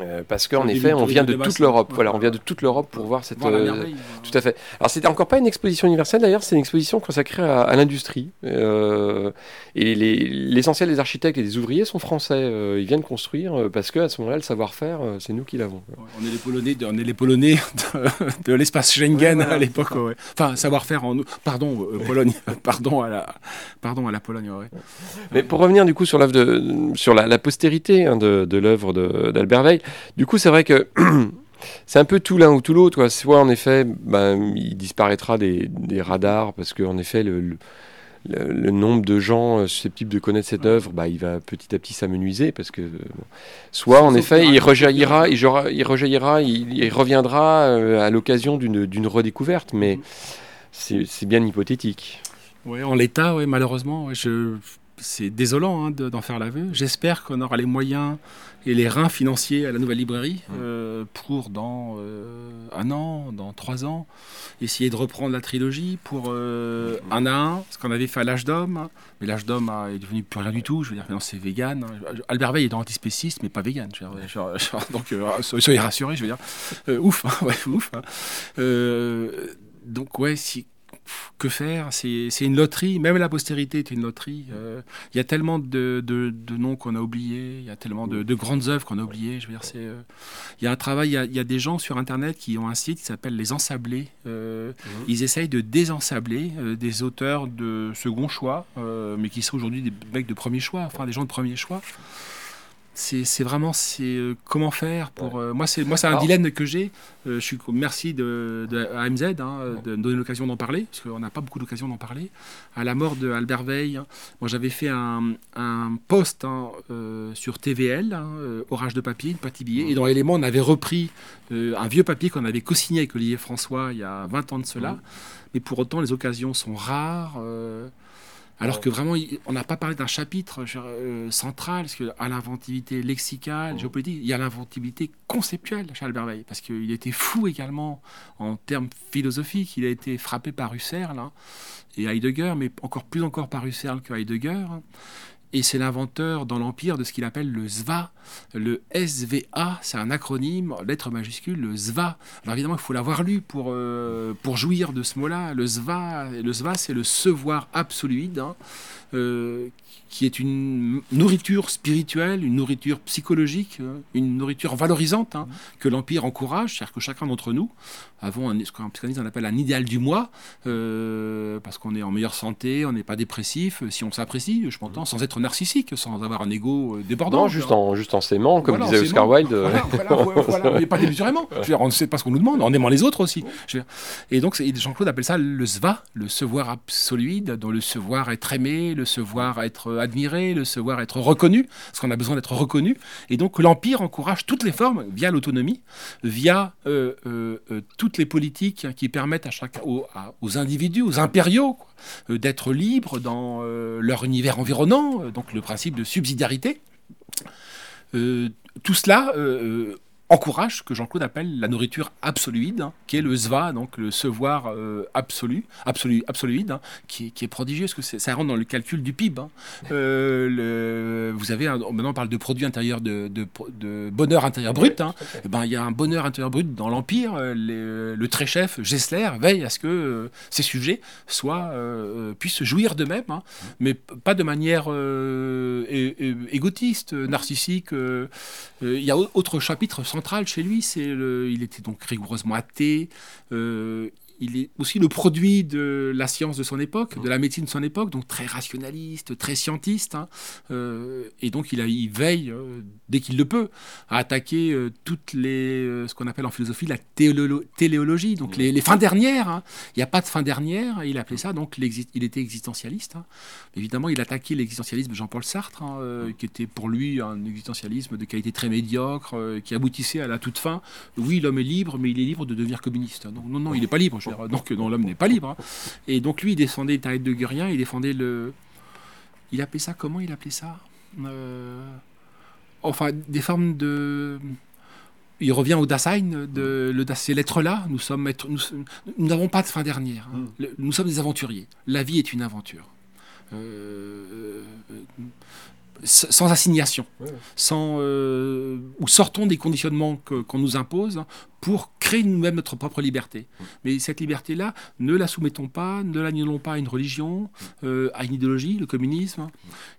Euh, parce qu'en effet, on vient de toute l'Europe. Voilà, on vient de toute l'Europe pour voir cette. Euh, tout à fait. Alors, c'était encore pas une exposition universelle d'ailleurs, c'est une exposition consacrée à, l'industrie. Euh, et l'essentiel des architectes et des ouvriers sont français. ils viennent construire parce qu'à ce moment-là, le savoir-faire, c'est nous qui l'avons. on est les Polonais, de, on est les Polonais de, l'espace Schengen à l'époque. Enfin, savoir-faire en. Pardon, Pologne. pardon à la. Pardon à la Pologne. Mais pour revenir du coup sur l'œuvre de, sur la, postérité hein, de, de l'œuvre d'Albert Veil. Du coup, c'est vrai que c'est un peu tout l'un ou tout l'autre. Soit en effet, ben, il disparaîtra des, radars parce qu'en effet, le, le, nombre de gens euh, susceptibles de connaître cette œuvre, bah, il va petit à petit s'amenuiser parce que soit en effet, il rejaillira, il, il rejaillira, il, reviendra euh, à l'occasion d'une redécouverte, mais mm-hmm. c'est bien hypothétique. Oui, en l'état, oui, malheureusement, je c'est désolant hein, d'en faire l'aveu. J'espère qu'on aura les moyens et les reins financiers à la nouvelle librairie euh, pour dans euh, un an, dans trois ans, essayer de reprendre la trilogie pour euh, un à un, ce qu'on avait fait à l'âge d'homme. Mais l'âge d'homme est devenu plus rien du tout. Je veux dire, maintenant c'est vegan. Albert Veil est antispéciste, mais pas vegan. donc soyez rassurés, je veux dire. ouf, hein, ouf. Hein. donc ouais, si que faire? C'est une loterie, même la postérité est une loterie. Euh, il y a tellement de, noms qu'on a oubliés, il y a tellement de, grandes œuvres qu'on a oubliées. Je veux dire, euh, il y a un travail, il y a, des gens sur Internet qui ont un site qui s'appelle Les Ensablés. Euh, mmh. Ils essayent de désensabler des auteurs de second choix, mais qui sont aujourd'hui des mecs de premier choix, enfin des gens de premier choix c'est vraiment c'est euh, comment faire pour euh, moi c'est moi c'est un dilemme que j'ai. Euh, je suis merci de, AMZ hein, de me donner l'occasion d'en parler parce qu'on n'a pas beaucoup d'occasion d'en parler. À la mort de Albert Veil hein, moi j'avais fait un, un post hein, sur TVL orage de papier une petit billet et dans l'élément on avait repris un vieux papier qu'on avait co-signé avec Olivier François il y a 20 ans de cela. Mais pour autant les occasions sont rares alors que vraiment, on n'a pas parlé d'un chapitre euh, central, parce à l'inventivité lexicale, géopolitique, il y a l'inventivité conceptuelle chez Albert Veil, parce qu'il était fou également en termes philosophiques. Il a été frappé par Husserl hein, et Heidegger, mais encore plus encore par Husserl que Heidegger. Et c'est l'inventeur dans l'Empire de ce qu'il appelle le SVA. Le SVA, c'est un acronyme, lettre majuscule, le SVA. Alors évidemment, il faut l'avoir lu pour, euh, pour jouir de ce mot-là. Le SVA, le SVA c'est le sevoir absoluide, hein, euh, qui est une nourriture spirituelle, une nourriture psychologique, euh, une nourriture valorisante hein, que l'Empire encourage, c'est-à-dire que chacun d'entre nous avons un, ce qu'un psychanalyste on appelle un idéal du moi, euh, parce qu'on est en meilleure santé, on n'est pas dépressif, si on s'apprécie, je m'entends, sans être narcissique, sans avoir un ego débordant. Non, juste en, juste en s'aimant, comme disait Oscar Wilde. Voilà, voilà, mais pas démesurément. on ne sait pas ce qu'on nous demande, en aimant les autres aussi. Et donc, Jean-Claude appelle ça le SVA, le sevoir absoluide, dont le sevoir être aimé, le sevoir être admiré, le savoir être reconnu, parce qu'on a besoin d'être reconnu. Et donc l'Empire encourage toutes les formes, via l'autonomie, via euh, euh, euh, toutes les politiques qui permettent à chaque, aux, individus, aux impériaux, d'être libres dans leur univers environnant, donc le principe de subsidiarité. tout cela encourage ce que Jean-Claude appelle la nourriture absoluide, hein, qui est le zva, donc le sevoir euh, absolu, absolu, absoluide, hein, qui, est, qui, est prodigieux, parce que ça rentre dans le calcul du PIB. Hein. Euh, le, vous avez, maintenant on parle de produit intérieur, de, de, bonheur intérieur brut. Eh ben, il y a un bonheur intérieur brut dans l'Empire. Euh, le très chef Gessler veille à ce que ces sujets soient, puissent jouir d'eux-mêmes, mais pas de manière égotiste, narcissique. Il y a autre chapitre chez lui, c'est il était donc rigoureusement athée. Il est aussi le produit de la science de son époque, de la médecine de son époque, donc très rationaliste, très scientiste. Hein. Euh, et donc il, a, il veille, euh, dès qu'il le peut, à attaquer euh, toutes les, ce qu'on appelle en philosophie la téléologie, donc les, fins dernières. Hein. Il n'y a pas de fin dernière, il appelait ça, donc il était existentialiste. Hein. Évidemment, il attaquait l'existentialisme de Jean-Paul Sartre, qui était pour lui un existentialisme de qualité très médiocre, qui aboutissait à la toute fin. Oui, l'homme est libre, mais il est libre de devenir communiste. Donc, non, non, il n'est pas libre. Je donc dont l'homme n'est pas libre. Hein. Et donc lui, il défendait le de Gurien, il défendait le... Il appelait ça comment Il appelait ça? Euh, Enfin, des formes de... Il revient au Dasein, de, le, ces lettres-là, nous sommes, nous n'avons pas de fin dernière. Hein. Mm. nous sommes des aventuriers. La vie est une aventure. Euh, sans assignation, sans, ou sortons des conditionnements qu'on nous impose pour créer nous-mêmes notre propre liberté. Mais cette liberté-là, ne la soumettons pas, ne l'annulons pas à une religion, euh, à une idéologie, le communisme.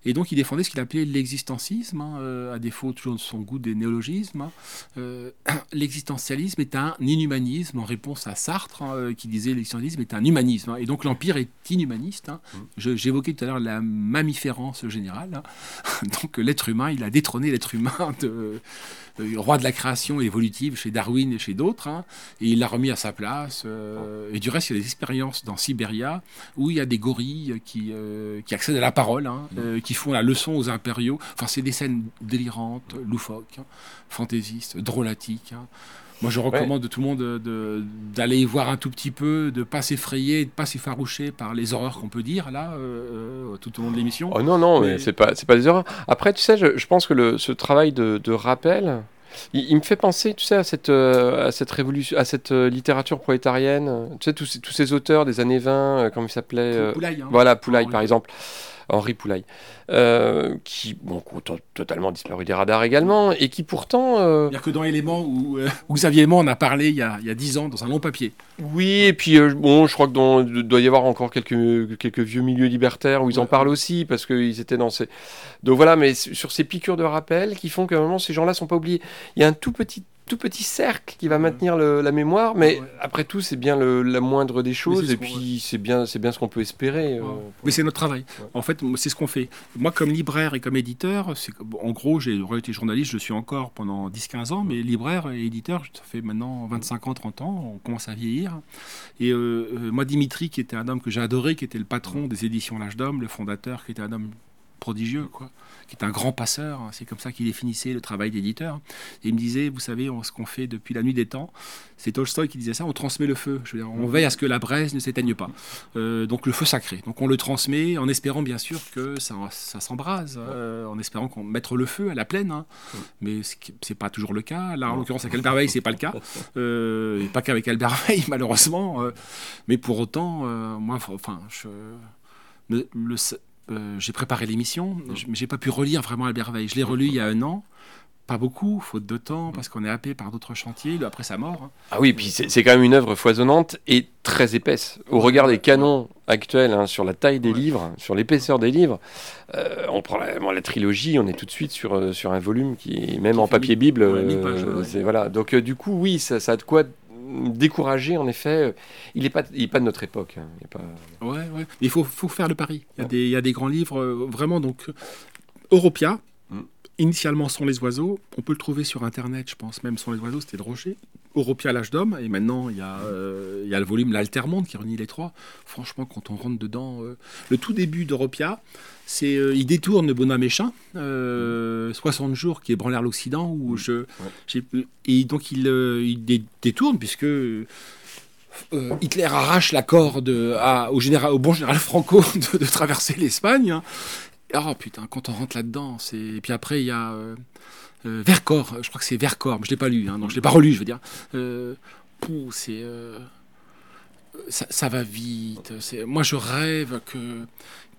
Et donc il défendait ce qu'il appelait l'existencisme, hein, euh, à défaut toujours de son goût des néologismes. Hein. Euh, l'existentialisme est un inhumanisme, en réponse à Sartre, hein, qui disait l'existentialisme est un humanisme. Et donc l'Empire est inhumaniste. J'évoquais tout à l'heure la mammiférence générale. donc l'être humain, il a détrôné l'être humain de le roi de la création évolutive chez Darwin et chez d'autres, hein, et il l'a remis à sa place. Euh, et du reste, il y a des expériences dans Sibéria où il y a des gorilles qui, euh, qui accèdent à la parole, hein, euh, qui font la leçon aux impériaux. Enfin, c'est des scènes délirantes, loufoques, hein, fantaisistes, drôlatiques. Moi, je recommande à tout le monde d'aller y voir un tout petit peu, de ne pas s'effrayer, de ne pas s'effaroucher par les horreurs qu'on peut dire là, tout au long de l'émission. Oh non, non, mais, c'est pas, pas des horreurs. Après, tu sais, je, pense que le, ce travail de, de rappel, il, me fait penser, tu sais, à cette, euh, à cette révolution, à cette euh, littérature prolétarienne. Tu sais, tous ces, tous ces auteurs des années 20, euh, comment ils s'appelaient Poulaille. Hein. Voilà, Poulaille, par exemple. Henri Poulaille, euh, qui bon, totalement disparu des radars également, et qui pourtant... Euh... A que dans Éléments où, euh, où Xavier Aimant en a parlé il y a, il 10 ans dans un long papier. Oui, et puis euh, bon, je crois que dans, doit y avoir encore quelques, quelques vieux milieux libertaires où ils en parlent aussi, parce qu'ils étaient dans ces... Donc voilà, mais sur ces piqûres de rappel qui font qu'à un moment, ces gens-là sont pas oubliés. Il y a un tout petit tout petit cercle qui va maintenir la mémoire, mais après tout, c'est bien la moindre des choses, et puis c'est bien, c'est bien ce qu'on peut espérer. Euh, mais c'est notre travail. En fait, c'est ce qu'on fait. Moi, comme libraire et comme éditeur, en gros, j'ai été journaliste, je suis encore pendant 10-15 ans, mais libraire et éditeur, ça fait maintenant 25 ans, 30 ans, on commence à vieillir. Et euh, euh, moi, Dimitri, qui était un homme que j'ai adoré, qui était le patron des éditions L'Âge d'Homme, le fondateur, qui était un homme prodigieux, quoi, qui est un grand passeur. Hein, c'est comme ça qu'il définissait le travail d'éditeur. Il me disait, vous savez, ce qu'on fait depuis la nuit des temps, c'est Tolstoy qui disait ça, on transmet le feu. On veille à ce que la braise ne s'éteigne pas. Euh, donc le feu sacré. Donc on le transmet en espérant bien sûr que ça, s'embrase, euh, en espérant qu'on mette le feu à la plaine. Hein. Mais c'est pas toujours le cas. Là, en l'occurrence, avec Albert Veil, c'est pas le cas. Euh, pas qu'avec Albert Veil, malheureusement. mais pour autant, moi, enfin, je, le euh, j'ai préparé l'émission, mais j'ai pas pu relire vraiment Albert Veil. Je l'ai relu il y a un an. Pas beaucoup, faute de temps, parce qu'on est happé par d'autres chantiers après sa mort. Hein. Ah oui, puis c'est quand même une œuvre foisonnante et très épaisse. Au regard des canons actuels, hein, sur la taille des livres, sur l'épaisseur des livres, euh, on prend la, trilogie, on est tout de suite sur, euh, sur un volume qui même en papier Bible. voilà. Donc du coup, oui, ça, ça a de quoi découragé, en effet. Il n'est pas, pas de notre époque. Hein. Il pas... Ouais, ouais. Il faut, faut faire le pari. Il y, a des, il y a des grands livres, euh, vraiment. Donc, Europia. Initialement Sans les oiseaux. On peut le trouver sur Internet, je pense, même Sans les oiseaux, c'était de Rocher. Europia, l'âge d'homme, et maintenant il y, a, euh, il y a le volume L'Altermonde qui réunit les trois. Franchement, quand on rentre dedans, euh, le tout début d'Europia, c'est il détourne Bonaméchin, 60 jours qui ébranlèrent l'Occident, où je, et donc il, il détourne puisque euh, Hitler arrache l'accord au, général, au bon général Franco de, traverser l'Espagne. Hein. Oh putain, quand on rentre là-dedans. Et puis après, il y a euh, euh, Vercors, je crois que c'est Vercors, mais je ne l'ai pas lu, hein, non, je ne l'ai pas relu, je veux dire. c'est. Ça, ça, va vite. Moi, je rêve que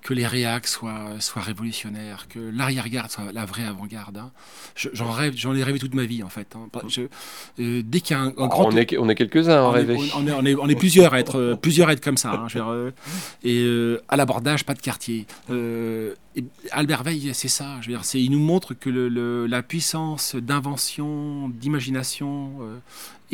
que les réacs soient, soient révolutionnaires, que l'arrière-garde soit la vraie avant-garde. Hein. J'en rêve, j'en ai rêvé toute ma vie en fait. Hein. Euh, dès qu'il y a un, grand, on est, on est quelques-uns à rêver. On, on, est, on, est, plusieurs à être, euh, plusieurs à être comme ça. Hein, euh, et à l'abordage, pas de quartier. Albert Veil, c'est ça. Je veux dire, il nous montre que le, la puissance d'invention, d'imagination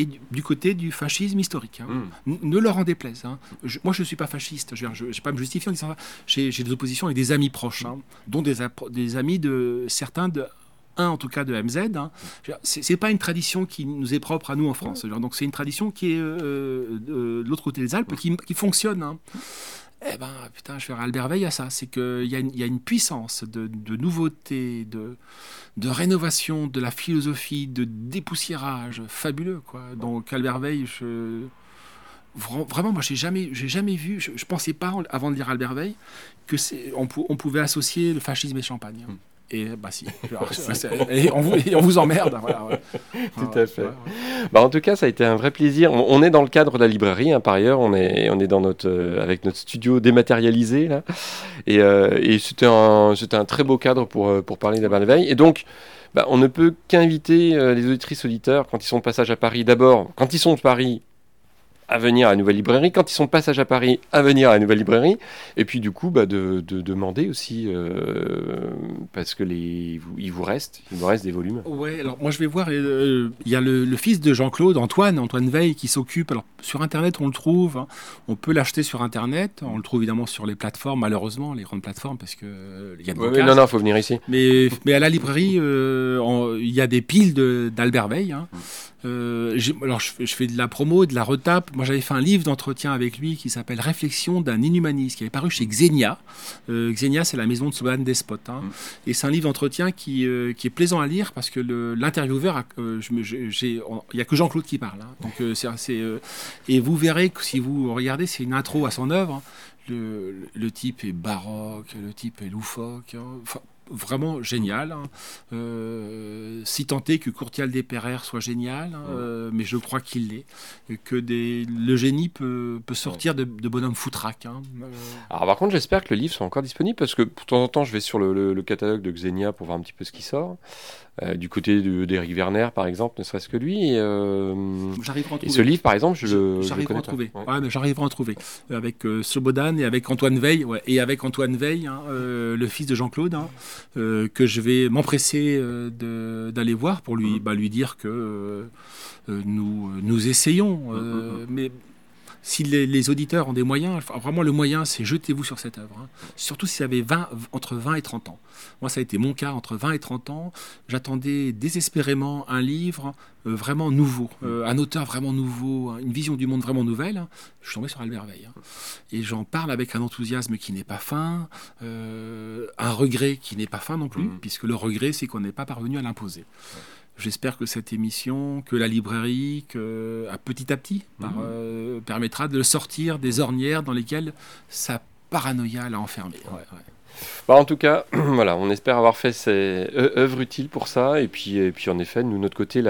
et du, côté du fascisme historique. Hein. Hmm. Ne leur en déplaise. Hein. moi, je ne suis pas fasciste. Je ne vais pas me justifier en disant ça. J'ai des oppositions avec des amis proches, hein, dont des, des, amis de certains de un en tout cas de MZ. C'est pas une tradition qui nous est propre à nous en France. Donc c'est une tradition qui est euh, de l'autre côté des Alpes qui, qui fonctionne. Hein. Eh ben, putain, je ferai Albert Veil à ça. C'est qu'il y, y, a une puissance de, nouveauté, de, rénovation de la philosophie, de dépoussiérage fabuleux. Quoi. Donc Albert Veil, je... vraiment, moi, j'ai jamais, j'ai jamais vu, je, ne pensais pas, avant de lire Albert Veil, que on, pouvait associer le fascisme et champagne. Hmm. Et bah si. et, on vous, on vous, emmerde. Voilà, Tout à fait. Bah, en tout cas, ça a été un vrai plaisir. On, est dans le cadre de la librairie, hein, par ailleurs. On est, on est dans notre, euh, avec notre studio dématérialisé. Là. Et, euh, et c'était un, un très beau cadre pour, euh, pour parler de la veille. Et donc, bah, on ne peut qu'inviter les auditrices auditeurs quand ils sont de passage à Paris. D'abord, quand ils sont de Paris, à venir à la nouvelle librairie, quand ils sont de passage à Paris, à venir à la nouvelle librairie, et puis du coup, bah, de, demander aussi, euh, parce que les, il vous reste, il vous reste des volumes. Ouais, alors moi je vais voir, euh, il y a le, fils de Jean-Claude, Antoine, Antoine Veil, qui s'occupe, alors sur Internet on le trouve, hein. on peut l'acheter sur Internet, on le trouve évidemment sur les plateformes, malheureusement, les grandes plateformes, parce que euh, il y a Non, non, il faut venir ici. Mais, mais à la librairie, il y a des piles d'Albert Veil, hein. Euh, alors je, fais de la promo, de la retape. Moi j'avais fait un livre d'entretien avec lui qui s'appelle Réflexion d'un inhumaniste, qui avait paru chez Xenia. Euh, Xenia c'est la maison de Slobodan Despot. Hein. Mm. Et c'est un livre d'entretien qui, euh, qui, est plaisant à lire parce que l'intervieweur, il n'y a que Jean-Claude qui parle. Hein. Donc, c'est, et vous verrez que si vous regardez, c'est une intro à son œuvre. Hein. Le, le, type est baroque, le type est loufoque. Enfin, vraiment génial. Hein. Euh, si tant est que Courtial des Perrères soit génial, hein, euh, mais je crois qu'il l'est. Que des, le génie peut, peut sortir de, de bonhomme foutraque. Hein. Euh, Alors par contre, j'espère que le livre soit encore disponible parce que de temps en temps, je vais sur le, le catalogue de Xenia pour voir un petit peu ce qui sort. Euh, du côté d'Eric Werner, par exemple, ne serait-ce que lui. Euh, j'arrive à en trouver. Et ce livre, par exemple, je, le. J'arrive à en trouver. Ouais. j'arrive à en trouver. Avec euh, Slobodan et avec Antoine Veil, et avec Antoine Veil, hein, le fils de Jean-Claude, hein, que je vais m'empresser d'aller voir pour lui, mm. bah, lui dire que nous, nous essayons. Mm, mm, mais si les, auditeurs ont des moyens, vraiment le moyen, c'est jetez-vous sur cette œuvre. Hein. Surtout si vous avez 20, entre 20 et 30 ans. Moi, ça a été mon cas, entre 20 et 30 ans. J'attendais désespérément un livre euh, vraiment nouveau, euh, un auteur vraiment nouveau, une vision du monde vraiment nouvelle. Hein. Je suis tombé sur Albert Veil. Hein. Et j'en parle avec un enthousiasme qui n'est pas fin, euh, un regret qui n'est pas fin non plus, mmh. puisque le regret, c'est qu'on n'est pas parvenu à l'imposer. J'espère que cette émission, que la librairie, que à petit à petit, mhm. euh, permettra de sortir des ornières dans lesquelles sa paranoïa l'a enfermé. Bah, en tout cas, voilà, on espère avoir fait ces œuvres utiles pour ça. Et puis, et puis en effet, nous, de notre côté,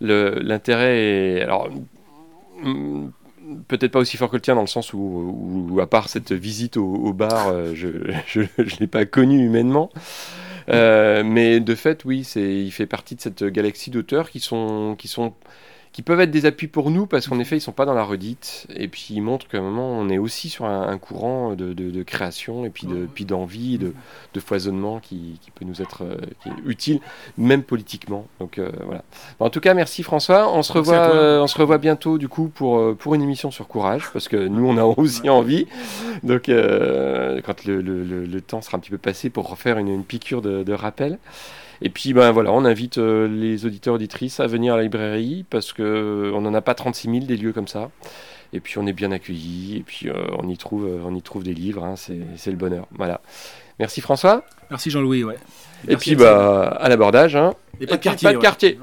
l'intérêt est. Alors, peut-être pas aussi fort que le tien dans le sens où, à part cette visite au, bar, euh, je ne l'ai pas connu humainement. Euh, mais de fait, oui, il fait partie de cette galaxie d'auteurs qui sont, qui sont qui peuvent être des appuis pour nous parce qu'en effet ils sont pas dans la redite. Et puis ils montrent qu'à un moment on est aussi sur un, courant de, de, création et puis de puis d'envie de, de, foisonnement qui, qui, peut nous être euh, utile même politiquement. Donc euh, voilà. En tout cas merci François. On se revoit euh, on se revoit bientôt du coup pour pour une émission sur courage parce que nous on a aussi envie. Donc quand le, le, le, temps sera un petit peu passé pour refaire une, une piqûre de, rappel et puis ben voilà, on invite euh, les auditeurs auditrices à venir à la librairie parce que euh, on n'en a pas 36 000 des lieux comme ça. Et puis on est bien accueillis et puis euh, on y trouve on y trouve des livres. Hein, c'est le bonheur. Voilà. Merci François. Merci Jean-Louis. Ouais. Et puis bah à l'abordage. Hein. Et pas de quartier. Pas de quartier.